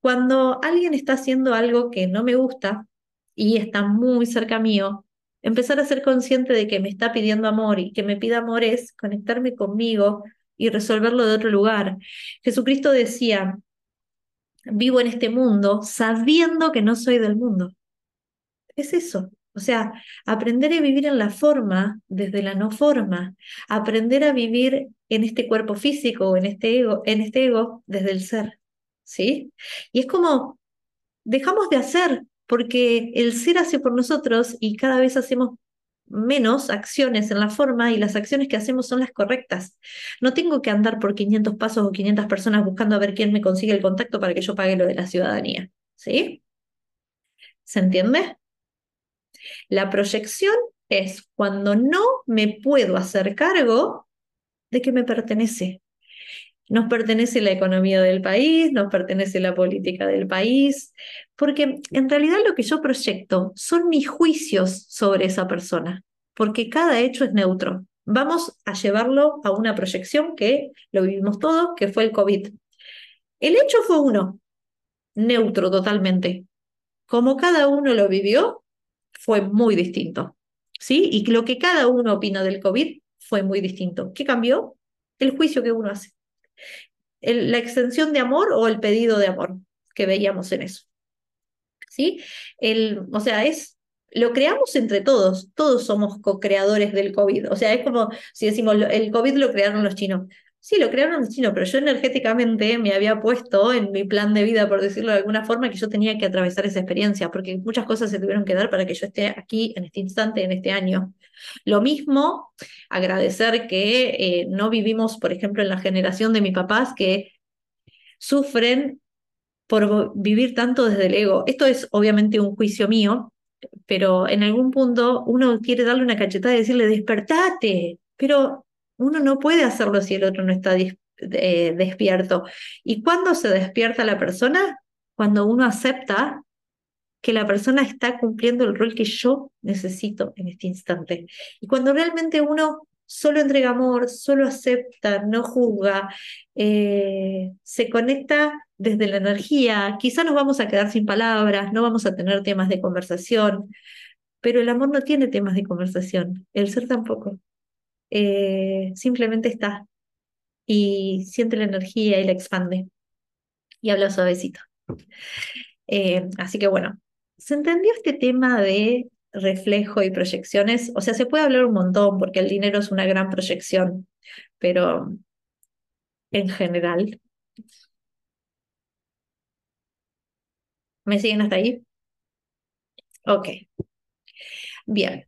cuando alguien está haciendo algo que no me gusta y está muy cerca mío, empezar a ser consciente de que me está pidiendo amor y que me pida amor es conectarme conmigo, y resolverlo de otro lugar. Jesucristo decía, vivo en este mundo sabiendo que no soy del mundo. Es eso. O sea, aprender a vivir en la forma desde la no forma, aprender a vivir en este cuerpo físico, en este ego, en este ego desde el ser. ¿Sí? Y es como dejamos de hacer porque el ser hace por nosotros y cada vez hacemos menos acciones en la forma y las acciones que hacemos son las correctas. No tengo que andar por 500 pasos o 500 personas buscando a ver quién me consigue el contacto para que yo pague lo de la ciudadanía. ¿Sí? ¿Se entiende? La proyección es cuando no me puedo hacer cargo de que me pertenece. Nos pertenece la economía del país, nos pertenece la política del país, porque en realidad lo que yo proyecto son mis juicios sobre esa persona, porque cada hecho es neutro. Vamos a llevarlo a una proyección que lo vivimos todos, que fue el COVID. El hecho fue uno, neutro totalmente. Como cada uno lo vivió, fue muy distinto. ¿Sí? Y lo que cada uno opina del COVID fue muy distinto. ¿Qué cambió? El juicio que uno hace la extensión de amor o el pedido de amor que veíamos en eso. ¿Sí? El, o sea, es, lo creamos entre todos, todos somos co-creadores del COVID. O sea, es como si decimos, el COVID lo crearon los chinos. Sí, lo crearon los chinos, pero yo energéticamente me había puesto en mi plan de vida, por decirlo de alguna forma, que yo tenía que atravesar esa experiencia, porque muchas cosas se tuvieron que dar para que yo esté aquí en este instante, en este año. Lo mismo, agradecer que eh, no vivimos, por ejemplo, en la generación de mis papás que sufren por vivir tanto desde el ego. Esto es obviamente un juicio mío, pero en algún punto uno quiere darle una cachetada y decirle, despertate, pero uno no puede hacerlo si el otro no está despierto. ¿Y cuándo se despierta la persona? Cuando uno acepta que la persona está cumpliendo el rol que yo necesito en este instante. Y cuando realmente uno solo entrega amor, solo acepta, no juzga, eh, se conecta desde la energía, quizá nos vamos a quedar sin palabras, no vamos a tener temas de conversación, pero el amor no tiene temas de conversación, el ser tampoco. Eh, simplemente está y siente la energía y la expande y habla suavecito. Eh, así que bueno, ¿se entendió este tema de reflejo y proyecciones? O sea, se puede hablar un montón porque el dinero es una gran proyección, pero en general. ¿Me siguen hasta ahí? Ok. Bien.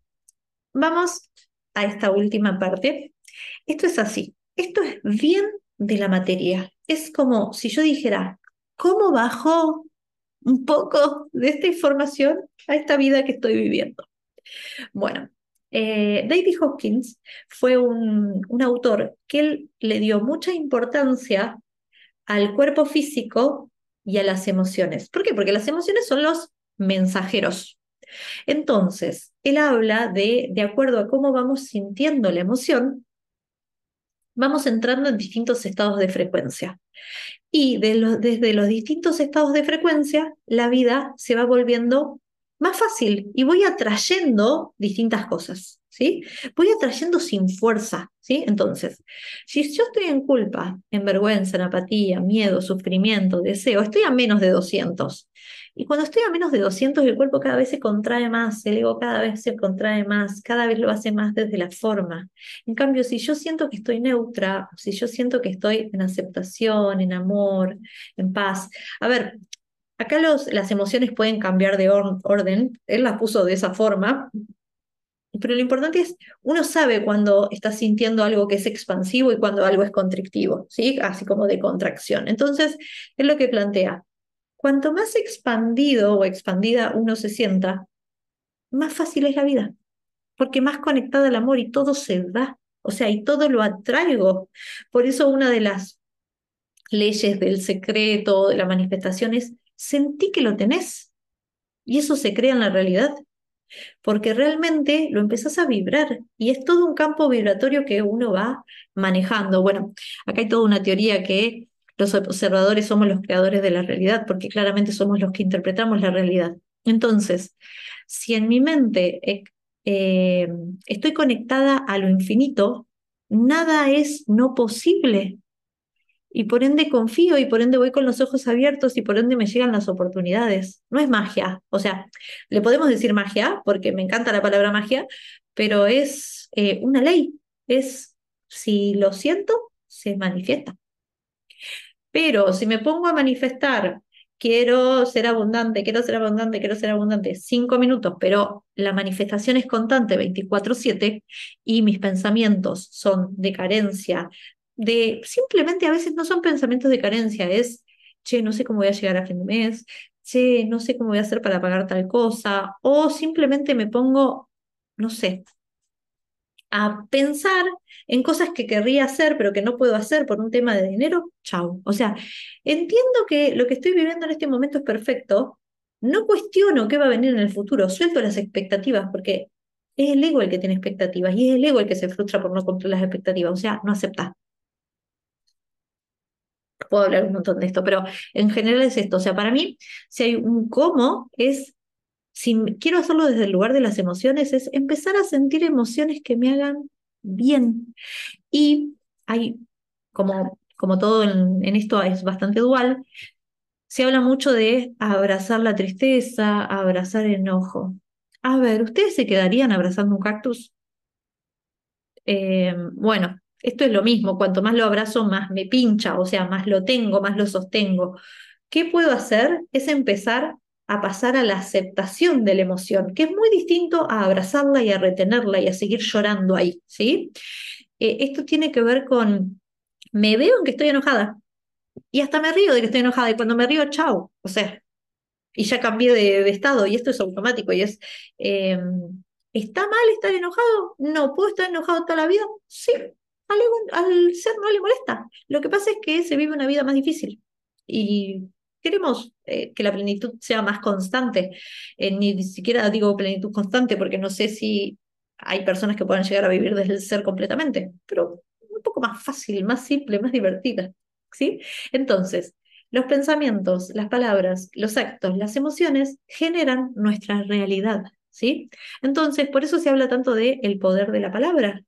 Vamos a esta última parte. Esto es así. Esto es bien de la materia. Es como si yo dijera, ¿cómo bajo un poco de esta información a esta vida que estoy viviendo? Bueno, eh, David Hopkins fue un, un autor que le dio mucha importancia al cuerpo físico y a las emociones. ¿Por qué? Porque las emociones son los mensajeros. Entonces, él habla de, de acuerdo a cómo vamos sintiendo la emoción, vamos entrando en distintos estados de frecuencia. Y desde los distintos estados de frecuencia, la vida se va volviendo más fácil y voy atrayendo distintas cosas, ¿sí? Voy atrayendo sin fuerza, ¿sí? Entonces, si yo estoy en culpa, en vergüenza, en apatía, miedo, sufrimiento, deseo, estoy a menos de 200. Y cuando estoy a menos de 200, el cuerpo cada vez se contrae más, el ego cada vez se contrae más, cada vez lo hace más desde la forma. En cambio, si yo siento que estoy neutra, si yo siento que estoy en aceptación, en amor, en paz. A ver, acá los, las emociones pueden cambiar de orden, él las puso de esa forma, pero lo importante es, uno sabe cuando está sintiendo algo que es expansivo y cuando algo es constrictivo, ¿sí? Así como de contracción. Entonces, es lo que plantea. Cuanto más expandido o expandida uno se sienta, más fácil es la vida, porque más conectada al amor y todo se da, o sea, y todo lo atraigo. Por eso una de las leyes del secreto, de la manifestación es, sentí que lo tenés, y eso se crea en la realidad, porque realmente lo empezás a vibrar y es todo un campo vibratorio que uno va manejando. Bueno, acá hay toda una teoría que los observadores somos los creadores de la realidad, porque claramente somos los que interpretamos la realidad. Entonces, si en mi mente eh, eh, estoy conectada a lo infinito, nada es no posible. Y por ende confío y por ende voy con los ojos abiertos y por ende me llegan las oportunidades. No es magia. O sea, le podemos decir magia porque me encanta la palabra magia, pero es eh, una ley. Es, si lo siento, se manifiesta. Pero si me pongo a manifestar, quiero ser abundante, quiero ser abundante, quiero ser abundante, cinco minutos, pero la manifestación es constante 24/7 y mis pensamientos son de carencia, de simplemente a veces no son pensamientos de carencia, es, che, no sé cómo voy a llegar a fin de mes, che, no sé cómo voy a hacer para pagar tal cosa, o simplemente me pongo, no sé, a pensar en cosas que querría hacer, pero que no puedo hacer por un tema de dinero, chau. O sea, entiendo que lo que estoy viviendo en este momento es perfecto, no cuestiono qué va a venir en el futuro, suelto las expectativas, porque es el ego el que tiene expectativas y es el ego el que se frustra por no cumplir las expectativas, o sea, no acepta. Puedo hablar un montón de esto, pero en general es esto. O sea, para mí, si hay un cómo, es si quiero hacerlo desde el lugar de las emociones, es empezar a sentir emociones que me hagan bien. Y hay, como, como todo en, esto es bastante dual, se habla mucho de abrazar la tristeza, abrazar el enojo. A ver, ¿ustedes se quedarían abrazando un cactus? Eh, bueno, esto es lo mismo, cuanto más lo abrazo, más me pincha, o sea, más lo tengo, más lo sostengo. ¿Qué puedo hacer? Es empezar a pasar a la aceptación de la emoción, que es muy distinto a abrazarla y a retenerla y a seguir llorando ahí, ¿sí? Eh, esto tiene que ver con, me veo en que estoy enojada y hasta me río de que estoy enojada y cuando me río, chao, o sea, y ya cambié de, estado y esto es automático y es, em, ¿está mal estar enojado? No, ¿puedo estar enojado toda la vida? Sí, al, al ser no le molesta. Lo que pasa es que se vive una vida más difícil y queremos eh, que la plenitud sea más constante. Eh, ni siquiera digo plenitud constante porque no sé si hay personas que puedan llegar a vivir desde el ser completamente, pero un poco más fácil, más simple, más divertida. ¿sí? Entonces, los pensamientos, las palabras, los actos, las emociones generan nuestra realidad. ¿sí? Entonces, por eso se habla tanto de el poder de la palabra,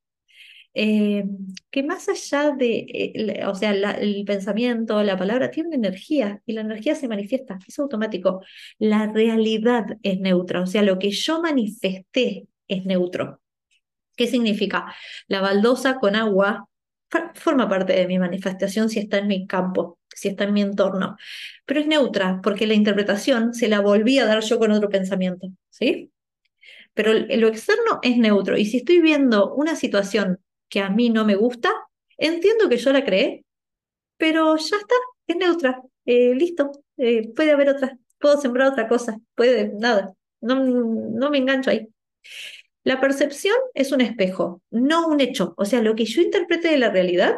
eh, que más allá de, eh, o sea, el pensamiento, la palabra, tiene energía y la energía se manifiesta, es automático. La realidad es neutra, o sea, lo que yo manifesté es neutro. ¿Qué significa? La baldosa con agua forma parte de mi manifestación si está en mi campo, si está en mi entorno, pero es neutra porque la interpretación se la volví a dar yo con otro pensamiento, ¿sí? Pero lo externo es neutro y si estoy viendo una situación que a mí no me gusta, entiendo que yo la creé, pero ya está, es neutra, eh, listo, eh, puede haber otra, puedo sembrar otra cosa, puede, nada, no, no me engancho ahí. La percepción es un espejo, no un hecho. O sea, lo que yo interprete de la realidad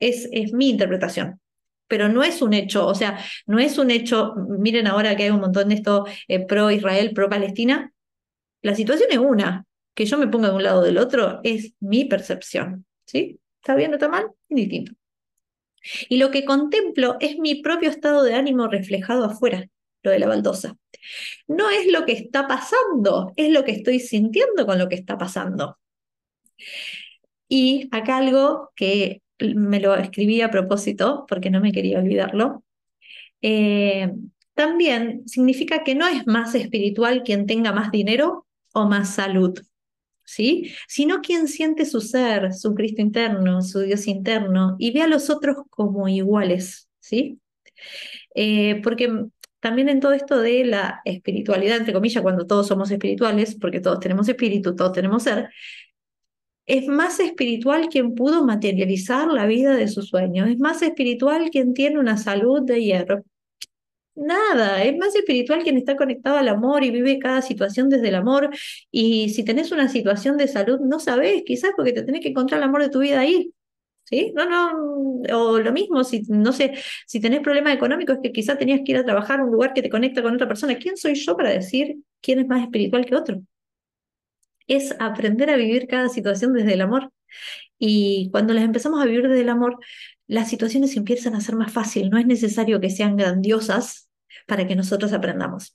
es, es mi interpretación, pero no es un hecho. O sea, no es un hecho, miren ahora que hay un montón de esto eh, pro Israel, pro Palestina. La situación es una, que yo me ponga de un lado o del otro es mi percepción. ¿Sí? ¿Está bien o está mal? Indistinto. Y lo que contemplo es mi propio estado de ánimo reflejado afuera, lo de la baldosa. No es lo que está pasando, es lo que estoy sintiendo con lo que está pasando. Y acá algo que me lo escribí a propósito, porque no me quería olvidarlo, eh, también significa que no es más espiritual quien tenga más dinero o más salud, ¿sí? Sino quien siente su ser, su Cristo interno, su Dios interno, y ve a los otros como iguales, ¿sí? Eh, porque también en todo esto de la espiritualidad, entre comillas, cuando todos somos espirituales, porque todos tenemos espíritu, todos tenemos ser, es más espiritual quien pudo materializar la vida de sus sueños, es más espiritual quien tiene una salud de hierro. Nada, es más espiritual quien está conectado al amor y vive cada situación desde el amor. Y si tenés una situación de salud, no sabés, quizás porque te tenés que encontrar el amor de tu vida ahí. ¿sí? No, no, o lo mismo, si, no sé, si tenés problemas económicos, que quizás tenías que ir a trabajar a un lugar que te conecta con otra persona. ¿Quién soy yo para decir quién es más espiritual que otro? Es aprender a vivir cada situación desde el amor. Y cuando las empezamos a vivir desde el amor, las situaciones empiezan a ser más fáciles. No es necesario que sean grandiosas para que nosotros aprendamos.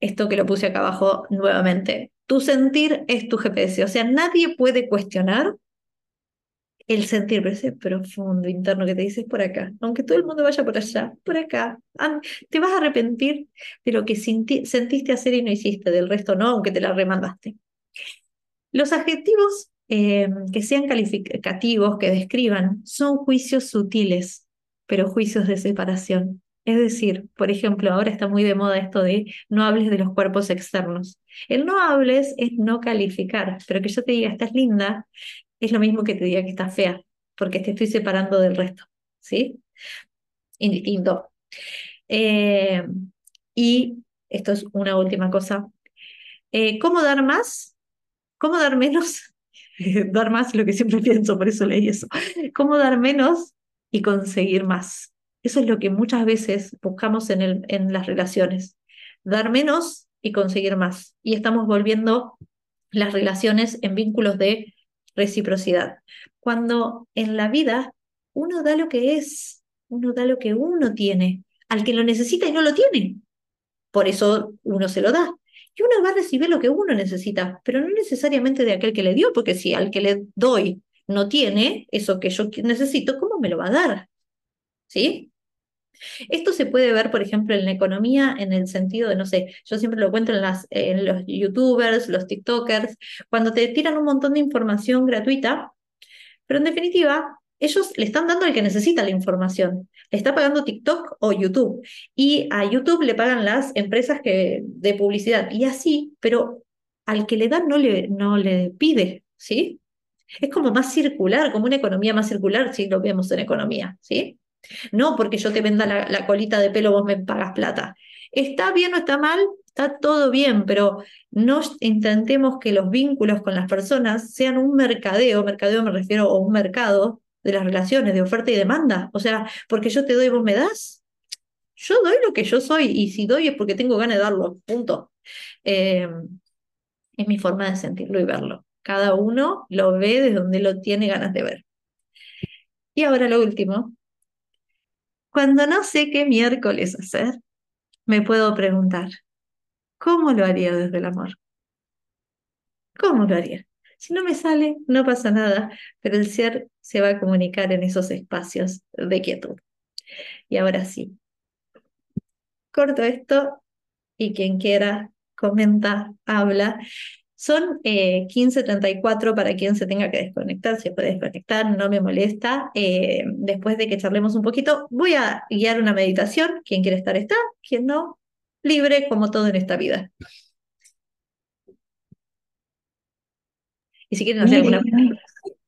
Esto que lo puse acá abajo nuevamente. Tu sentir es tu GPS. O sea, nadie puede cuestionar el sentir, ese profundo interno que te dices por acá, aunque todo el mundo vaya por allá, por acá, te vas a arrepentir de lo que sentiste hacer y no hiciste, del resto no, aunque te la remandaste. Los adjetivos eh, que sean calificativos, que describan, son juicios sutiles, pero juicios de separación. Es decir, por ejemplo, ahora está muy de moda esto de no hables de los cuerpos externos. El no hables es no calificar, pero que yo te diga, estás linda, es lo mismo que te diga que estás fea, porque te estoy separando del resto, ¿sí? Indistinto. Eh, y esto es una última cosa. Eh, ¿Cómo dar más? ¿Cómo dar menos? dar más, lo que siempre pienso, por eso leí eso. ¿Cómo dar menos y conseguir más? Eso es lo que muchas veces buscamos en, las relaciones. Dar menos y conseguir más. Y estamos volviendo las relaciones en vínculos de reciprocidad. Cuando en la vida uno da lo que es, uno da lo que uno tiene, al que lo necesita y no lo tiene. Por eso uno se lo da. Y uno va a recibir lo que uno necesita, pero no necesariamente de aquel que le dio, porque si al que le doy no tiene eso que yo necesito, ¿cómo me lo va a dar? ¿Sí? Esto se puede ver, por ejemplo, en la economía, en el sentido de, no sé, yo siempre lo cuento en, las, en los youtubers, los tiktokers, cuando te tiran un montón de información gratuita, pero en definitiva, ellos le están dando al que necesita la información. Le está pagando TikTok o YouTube. Y a YouTube le pagan las empresas que, de publicidad. Y así, pero al que le dan no le, no le pide, ¿sí? Es como más circular, como una economía más circular, si lo vemos en economía, ¿sí? No porque yo te venda la, colita de pelo, vos me pagas plata. ¿Está bien o está mal? Está todo bien, pero no intentemos que los vínculos con las personas sean un mercadeo, mercadeo me refiero a un mercado de las relaciones, de oferta y demanda. O sea, porque yo te doy vos me das. Yo doy lo que yo soy y si doy es porque tengo ganas de darlo, punto. Eh, es mi forma de sentirlo y verlo. Cada uno lo ve desde donde lo tiene ganas de ver. Y ahora lo último, cuando no sé qué miércoles hacer, me puedo preguntar, ¿Cómo lo haría desde el amor? ¿Cómo lo haría? Si no me sale, no pasa nada, pero el ser se va a comunicar en esos espacios de quietud. Y ahora sí, corto esto y quien quiera comenta, habla. Son eh, 15.34 para quien se tenga que desconectar, se puede desconectar, no me molesta. Eh, después de que charlemos un poquito, voy a guiar una meditación. Quien quiere estar está, quien no, libre como todo en esta vida. Y si quieren hacer alguna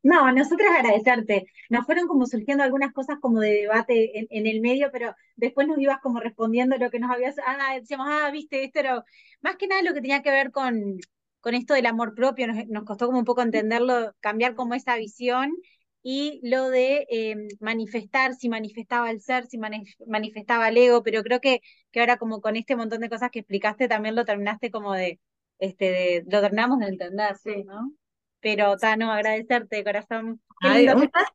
No, nosotras agradecerte. Nos fueron como surgiendo algunas cosas como de debate en, en el medio, pero después nos ibas como respondiendo lo que nos habías, ah, decíamos, ah, viste, esto era más que nada lo que tenía que ver con, con esto del amor propio, nos, nos costó como un poco entenderlo, cambiar como esa visión y lo de eh, manifestar, si manifestaba el ser, si manif- manifestaba el ego, pero creo que, que ahora como con este montón de cosas que explicaste también lo terminaste como de, este, de, lo terminamos de entender, sí, ¿no? Pero, Tano, agradecerte, corazón. Qué Ay, un placer.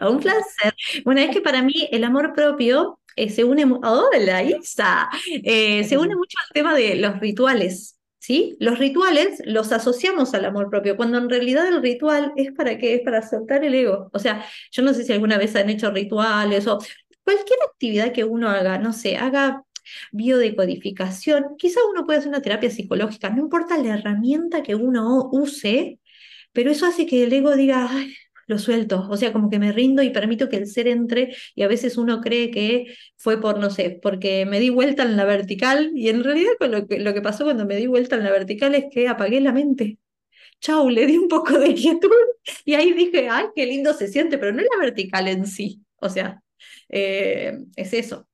Un placer. Bueno, es que para mí el amor propio eh, se une, ¡Hola, Isa! Eh, se une mucho al tema de los rituales, ¿sí? Los rituales los asociamos al amor propio, cuando en realidad el ritual es para qué, es para soltar el ego. O sea, yo no sé si alguna vez han hecho rituales o cualquier actividad que uno haga, no sé, haga biodecodificación, quizá uno puede hacer una terapia psicológica, no importa la herramienta que uno use, pero eso hace que el ego diga, "Ay, lo suelto, o sea, como que me rindo y permito que el ser entre y a veces uno cree que fue por, no sé, porque me di vuelta en la vertical y en realidad lo que, lo que pasó cuando me di vuelta en la vertical es que apagué la mente. Chau, le di un poco de quietud y ahí dije, ay, qué lindo se siente, pero no es la vertical en sí, o sea, eh, es eso.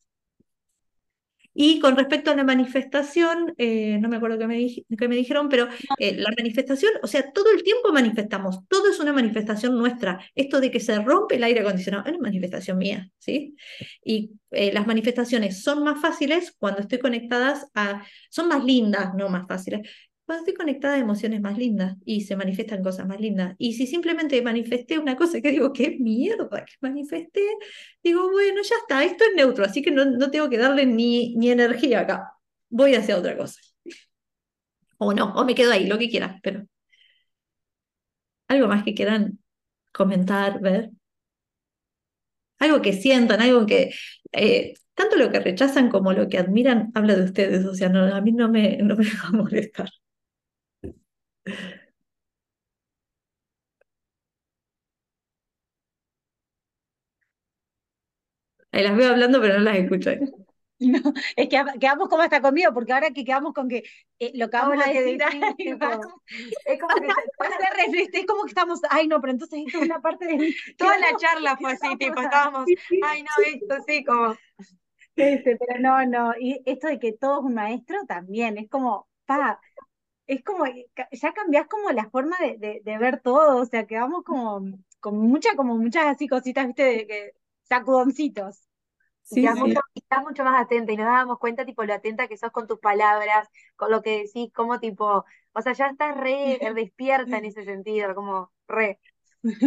Y con respecto a la manifestación, eh, no me acuerdo qué me, dij- qué me dijeron, pero eh, la manifestación, o sea, todo el tiempo manifestamos, todo es una manifestación nuestra. Esto de que se rompe el aire acondicionado es una manifestación mía, ¿sí? Y eh, las manifestaciones son más fáciles cuando estoy conectadas a, son más lindas, no más fáciles, cuando estoy conectada a emociones más lindas y se manifiestan cosas más lindas. Y si simplemente manifesté una cosa que digo, qué mierda que manifesté, digo, bueno, ya está, esto es neutro, así que no, no tengo que darle ni, ni energía acá. Voy hacia otra cosa. O no, o me quedo ahí, lo que quieran, pero algo más que quieran comentar, ver. Algo que sientan, algo que eh, tanto lo que rechazan como lo que admiran habla de ustedes, o sea, a mí no me, no me va a molestar. Ahí las veo hablando, pero no las escucho. ¿eh? No, es que quedamos como hasta conmigo, porque ahora que quedamos con que eh, lo que vamos a decir, es como que se- es como que estamos, ay no, pero entonces esto es una parte de toda la charla fue así, tipo, estábamos, ay no, esto sí, como, pero no, no, y esto de que todo es un maestro también, es como, pa, es como, ya cambiás como la forma de, de, de ver todo, o sea, que vamos como, con mucha, como muchas así cositas, viste, de que, sacudoncitos. Sí, sí. mucho, estás mucho más atenta y nos dábamos cuenta, tipo, lo atenta que sos con tus palabras, con lo que decís, como tipo, o sea, ya estás re despierta en ese sentido, como re.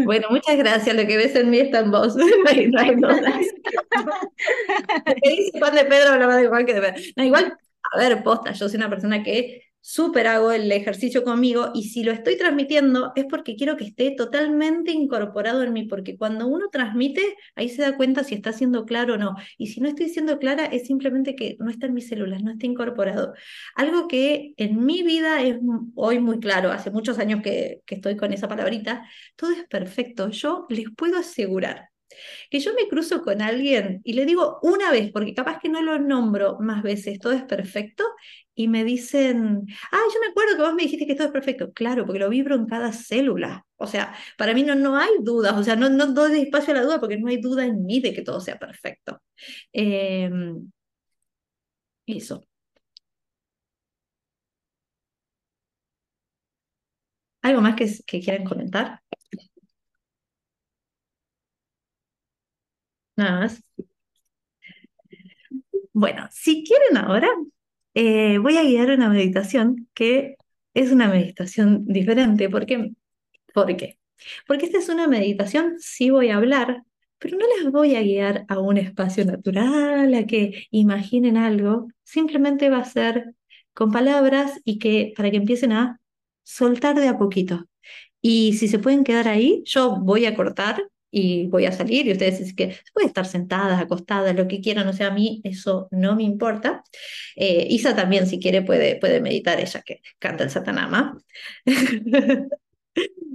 Bueno, muchas gracias. Lo que ves en mí está en vos. No hay, no hay dudas. Lo que dice Juan de Pedro habla más de Juan que de Pedro. No, igual, a ver, posta, yo soy una persona que súper hago el ejercicio conmigo y si lo estoy transmitiendo es porque quiero que esté totalmente incorporado en mí, porque cuando uno transmite, ahí se da cuenta si está siendo claro o no. Y si no estoy siendo clara, es simplemente que no está en mis células, no está incorporado. Algo que en mi vida es hoy muy claro, hace muchos años que, que estoy con esa palabrita, todo es perfecto. Yo les puedo asegurar que yo me cruzo con alguien y le digo una vez, porque capaz que no lo nombro más veces, todo es perfecto, y me dicen, ah, yo me acuerdo que vos me dijiste que todo es perfecto. Claro, porque lo vibro en cada célula. O sea, para mí no, no hay dudas, o sea, no, no doy espacio a la duda porque no hay duda en mí de que todo sea perfecto. Eh, eso. ¿Algo más que, que quieran comentar? Nada más. Bueno, si quieren ahora, eh, voy a guiar una meditación que es una meditación diferente. ¿Por qué? ¿Por qué? Porque esta es una meditación, sí voy a hablar, pero no les voy a guiar a un espacio natural, a que imaginen algo, simplemente va a ser con palabras y que para que empiecen a soltar de a poquito. Y si se pueden quedar ahí, yo voy a cortar y voy a salir y ustedes dicen que pueden estar sentadas, acostadas, lo que quieran, o sea, a mí eso no me importa. Eh, Isa también, si quiere, puede, puede meditar, ella que canta el Satanama.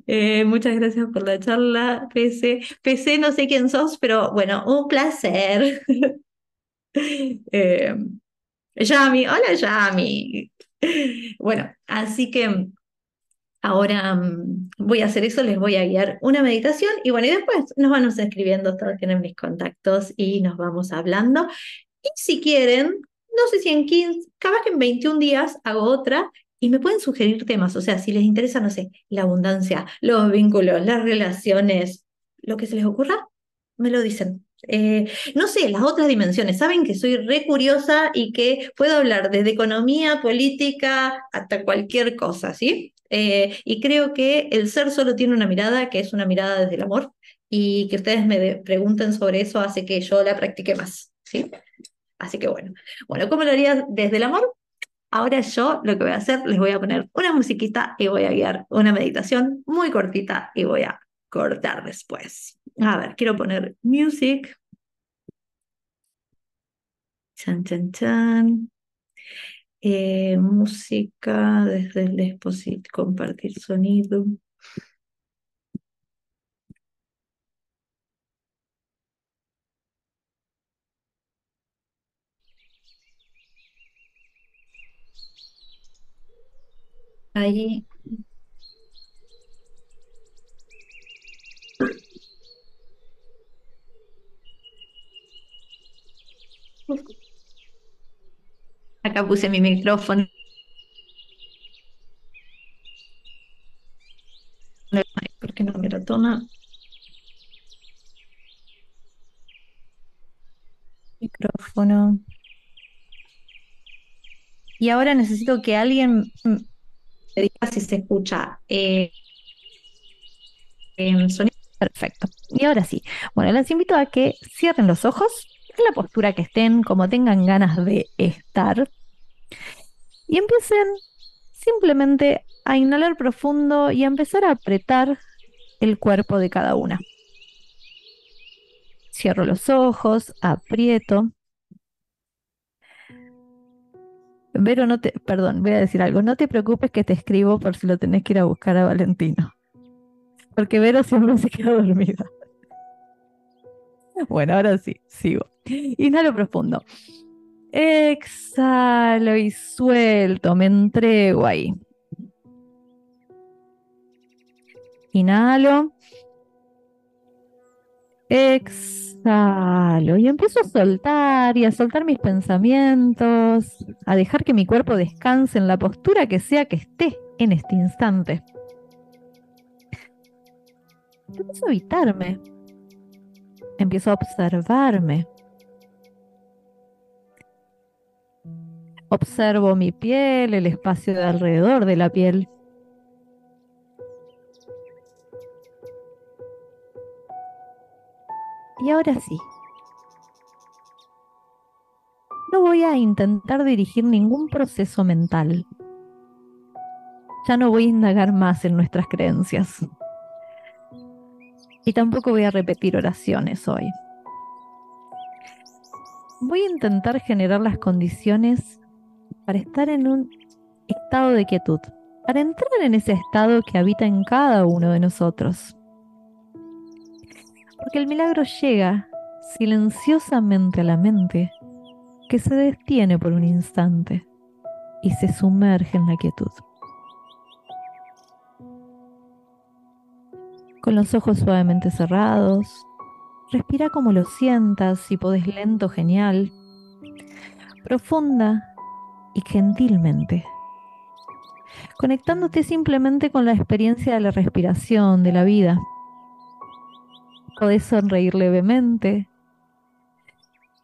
Eh, muchas gracias por la charla, PC. PC, no sé quién sos, pero bueno, un placer. eh, Yami, hola Yami. Bueno, así que Ahora mm, voy a hacer eso, les voy a guiar una meditación y bueno, y después nos vamos escribiendo, todos tienen mis contactos y nos vamos hablando. Y si quieren, no sé si en 15, capaz que en 21 días hago otra y me pueden sugerir temas, o sea, si les interesa, no sé, la abundancia, los vínculos, las relaciones, lo que se les ocurra, me lo dicen. Eh, no sé, las otras dimensiones. Saben que soy re curiosa y que puedo hablar desde economía, política, hasta cualquier cosa, ¿sí? Eh, y creo que el ser solo tiene una mirada, que es una mirada desde el amor, y que ustedes me pregunten sobre eso hace que yo la practique más, ¿sí? Así que bueno. Bueno, ¿cómo lo haría desde el amor? Ahora yo lo que voy a hacer, les voy a poner una musiquita y voy a guiar una meditación muy cortita y voy a cortar después. A ver, quiero poner music. Chan, chan, chan. Eh, música desde el dispositivo, compartir sonido. Ahí Acá puse mi micrófono. ¿Por qué no me lo? Micrófono. Y ahora necesito que alguien me diga si se escucha eh, en sonido. Perfecto. Y ahora sí. Bueno, les invito a que cierren los ojos en la postura que estén, como tengan ganas de estar. Y empiecen simplemente a inhalar profundo y a empezar a apretar el cuerpo de cada una. Cierro los ojos, aprieto. Vero, no te, perdón, voy a decir algo. No te preocupes que te escribo por si lo tenés que ir a buscar a Valentino. Porque Vero siempre se queda dormida. Bueno, ahora sí, sigo. Inhalo profundo. Exhalo y suelto, me entrego ahí. Inhalo. Exhalo y empiezo a soltar y a soltar mis pensamientos, a dejar que mi cuerpo descanse en la postura que sea que esté en este instante. Empiezo a evitarme. Empiezo a observarme. Observo mi piel, el espacio de alrededor de la piel. Y ahora sí. No voy a intentar dirigir ningún proceso mental. Ya no voy a indagar más en nuestras creencias. Y tampoco voy a repetir oraciones hoy. Voy a intentar generar las condiciones para estar en un estado de quietud, para entrar en ese estado que habita en cada uno de nosotros. Porque el milagro llega silenciosamente a la mente, que se detiene por un instante y se sumerge en la quietud. Con los ojos suavemente cerrados, respira como lo sientas, si podés lento, genial. Profunda y gentilmente, conectándote simplemente con la experiencia de la respiración, de la vida. Podés sonreír levemente,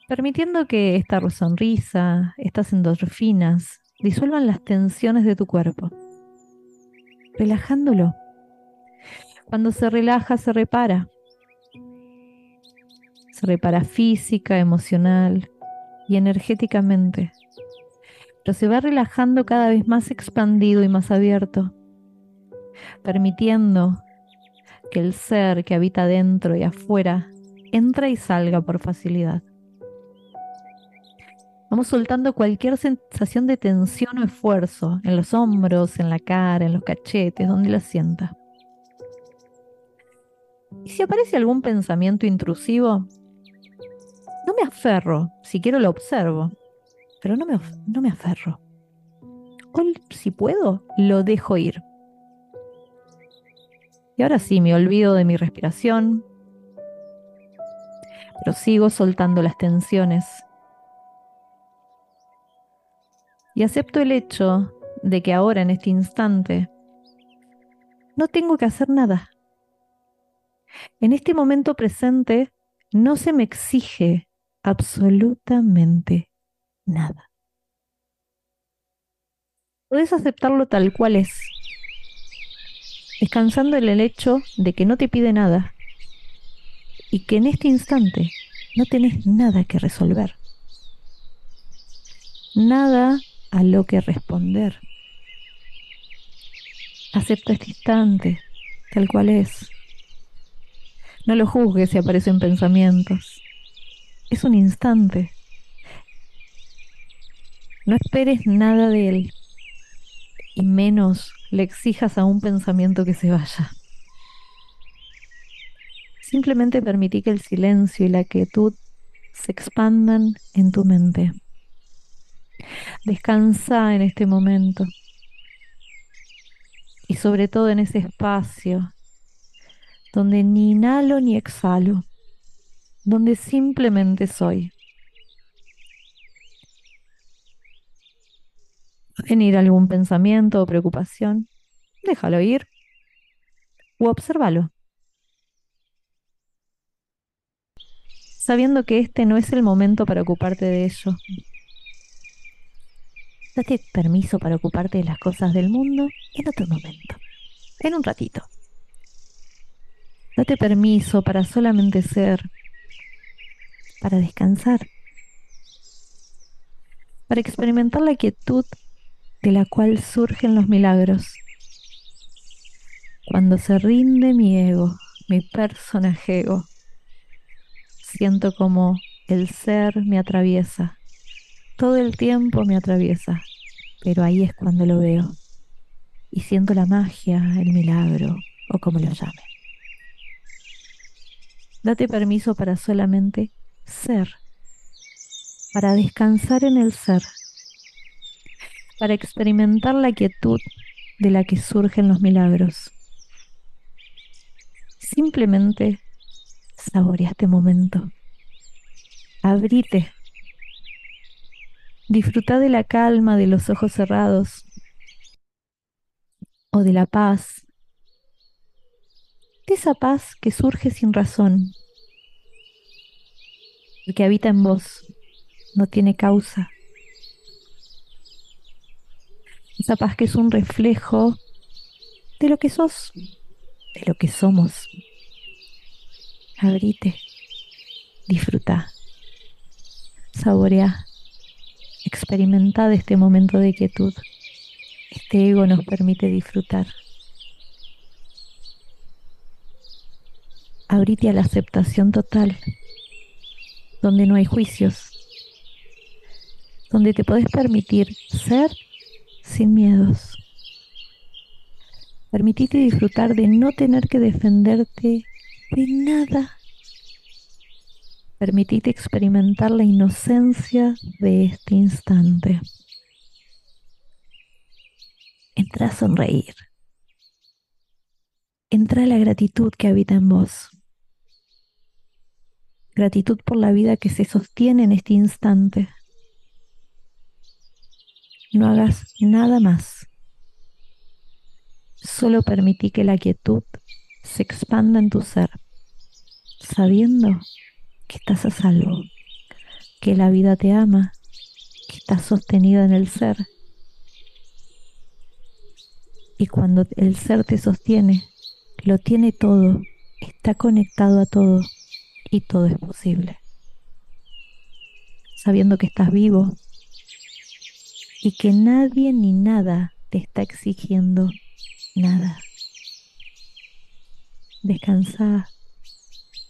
permitiendo que esta sonrisa, estas endorfinas, disuelvan las tensiones de tu cuerpo, relajándolo. Cuando se relaja, se repara. Se repara física, emocional y energéticamente pero se va relajando cada vez más expandido y más abierto, permitiendo que el ser que habita dentro y afuera entra y salga por facilidad. Vamos soltando cualquier sensación de tensión o esfuerzo en los hombros, en la cara, en los cachetes, donde la sienta. Y si aparece algún pensamiento intrusivo, no me aferro, si quiero lo observo, pero no me, no me aferro. O si puedo, lo dejo ir. Y ahora sí, me olvido de mi respiración, pero sigo soltando las tensiones. Y acepto el hecho de que ahora, en este instante, no tengo que hacer nada. En este momento presente no se me exige absolutamente nada. Puedes aceptarlo tal cual es, descansando en el hecho de que no te pide nada y que en este instante no tenés nada que resolver, nada a lo que responder. Acepta este instante tal cual es. No lo juzgues si aparecen pensamientos. Es un instante. No esperes nada de él y menos le exijas a un pensamiento que se vaya. Simplemente permití que el silencio y la quietud se expandan en tu mente. Descansa en este momento y sobre todo en ese espacio donde ni inhalo ni exhalo, donde simplemente soy. Venir algún pensamiento o preocupación, déjalo ir o obsérvalo. Sabiendo que este no es el momento para ocuparte de ello. Date permiso para ocuparte de las cosas del mundo en otro momento, en un ratito. Date permiso para solamente ser, para descansar, para experimentar la quietud de la cual surgen los milagros. Cuando se rinde mi ego, mi personaje ego, siento como el ser me atraviesa, todo el tiempo me atraviesa, pero ahí es cuando lo veo y siento la magia, el milagro o como lo llame. Date permiso para solamente ser, para descansar en el ser para experimentar la quietud de la que surgen los milagros. Simplemente saborea este momento. Abrite. Disfruta de la calma de los ojos cerrados o de la paz. De esa paz que surge sin razón, que habita en vos, no tiene causa esa paz que es un reflejo de lo que sos, de lo que somos. Abrite, disfruta, saborea, experimenta este momento de quietud. Este ego nos permite disfrutar. Abrite a la aceptación total, donde no hay juicios, donde te podés permitir ser sin miedos. Permitite disfrutar de no tener que defenderte de nada. Permitite experimentar la inocencia de este instante. Entra a sonreír. Entra la gratitud que habita en vos. Gratitud por la vida que se sostiene en este instante no hagas nada más. Solo permití que la quietud se expanda en tu ser, sabiendo que estás a salvo, que la vida te ama, que estás sostenida en el ser. Y cuando el ser te sostiene, lo tiene todo, está conectado a todo y todo es posible. Sabiendo que estás vivo, y que nadie ni nada te está exigiendo nada. Descansa,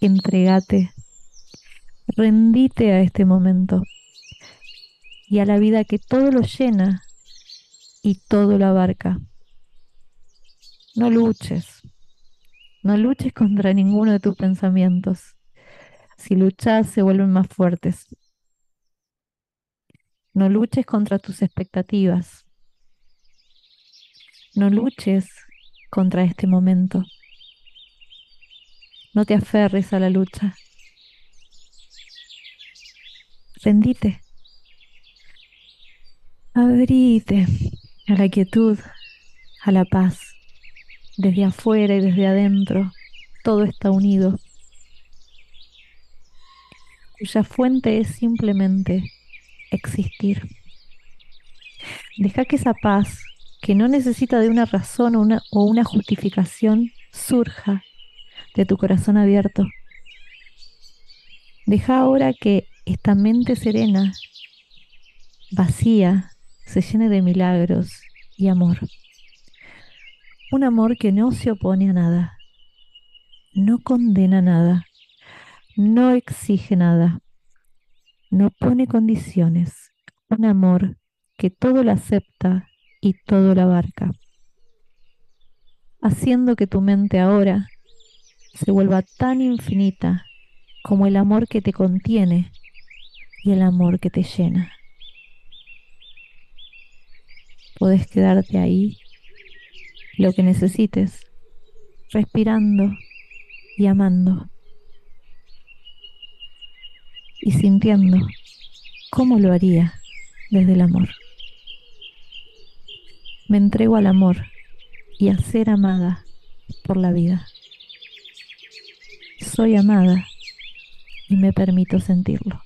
entregate, rendite a este momento y a la vida que todo lo llena y todo lo abarca. No luches, no luches contra ninguno de tus pensamientos. Si luchas se vuelven más fuertes. No luches contra tus expectativas. No luches contra este momento. No te aferres a la lucha. Rendite. Abrite a la quietud, a la paz. Desde afuera y desde adentro, todo está unido. Cuya fuente es simplemente existir. Deja que esa paz, que no necesita de una razón o una, o una justificación, surja de tu corazón abierto. Deja ahora que esta mente serena, vacía, se llene de milagros y amor. Un amor que no se opone a nada, no condena nada, no exige nada, no pone condiciones. Un amor que todo lo acepta y todo lo abarca, haciendo que tu mente ahora se vuelva tan infinita como el amor que te contiene y el amor que te llena. Puedes quedarte ahí lo que necesites, respirando y amando y sintiendo cómo lo haría desde el amor. Me entrego al amor y a ser amada por la vida. Soy amada y me permito sentirlo.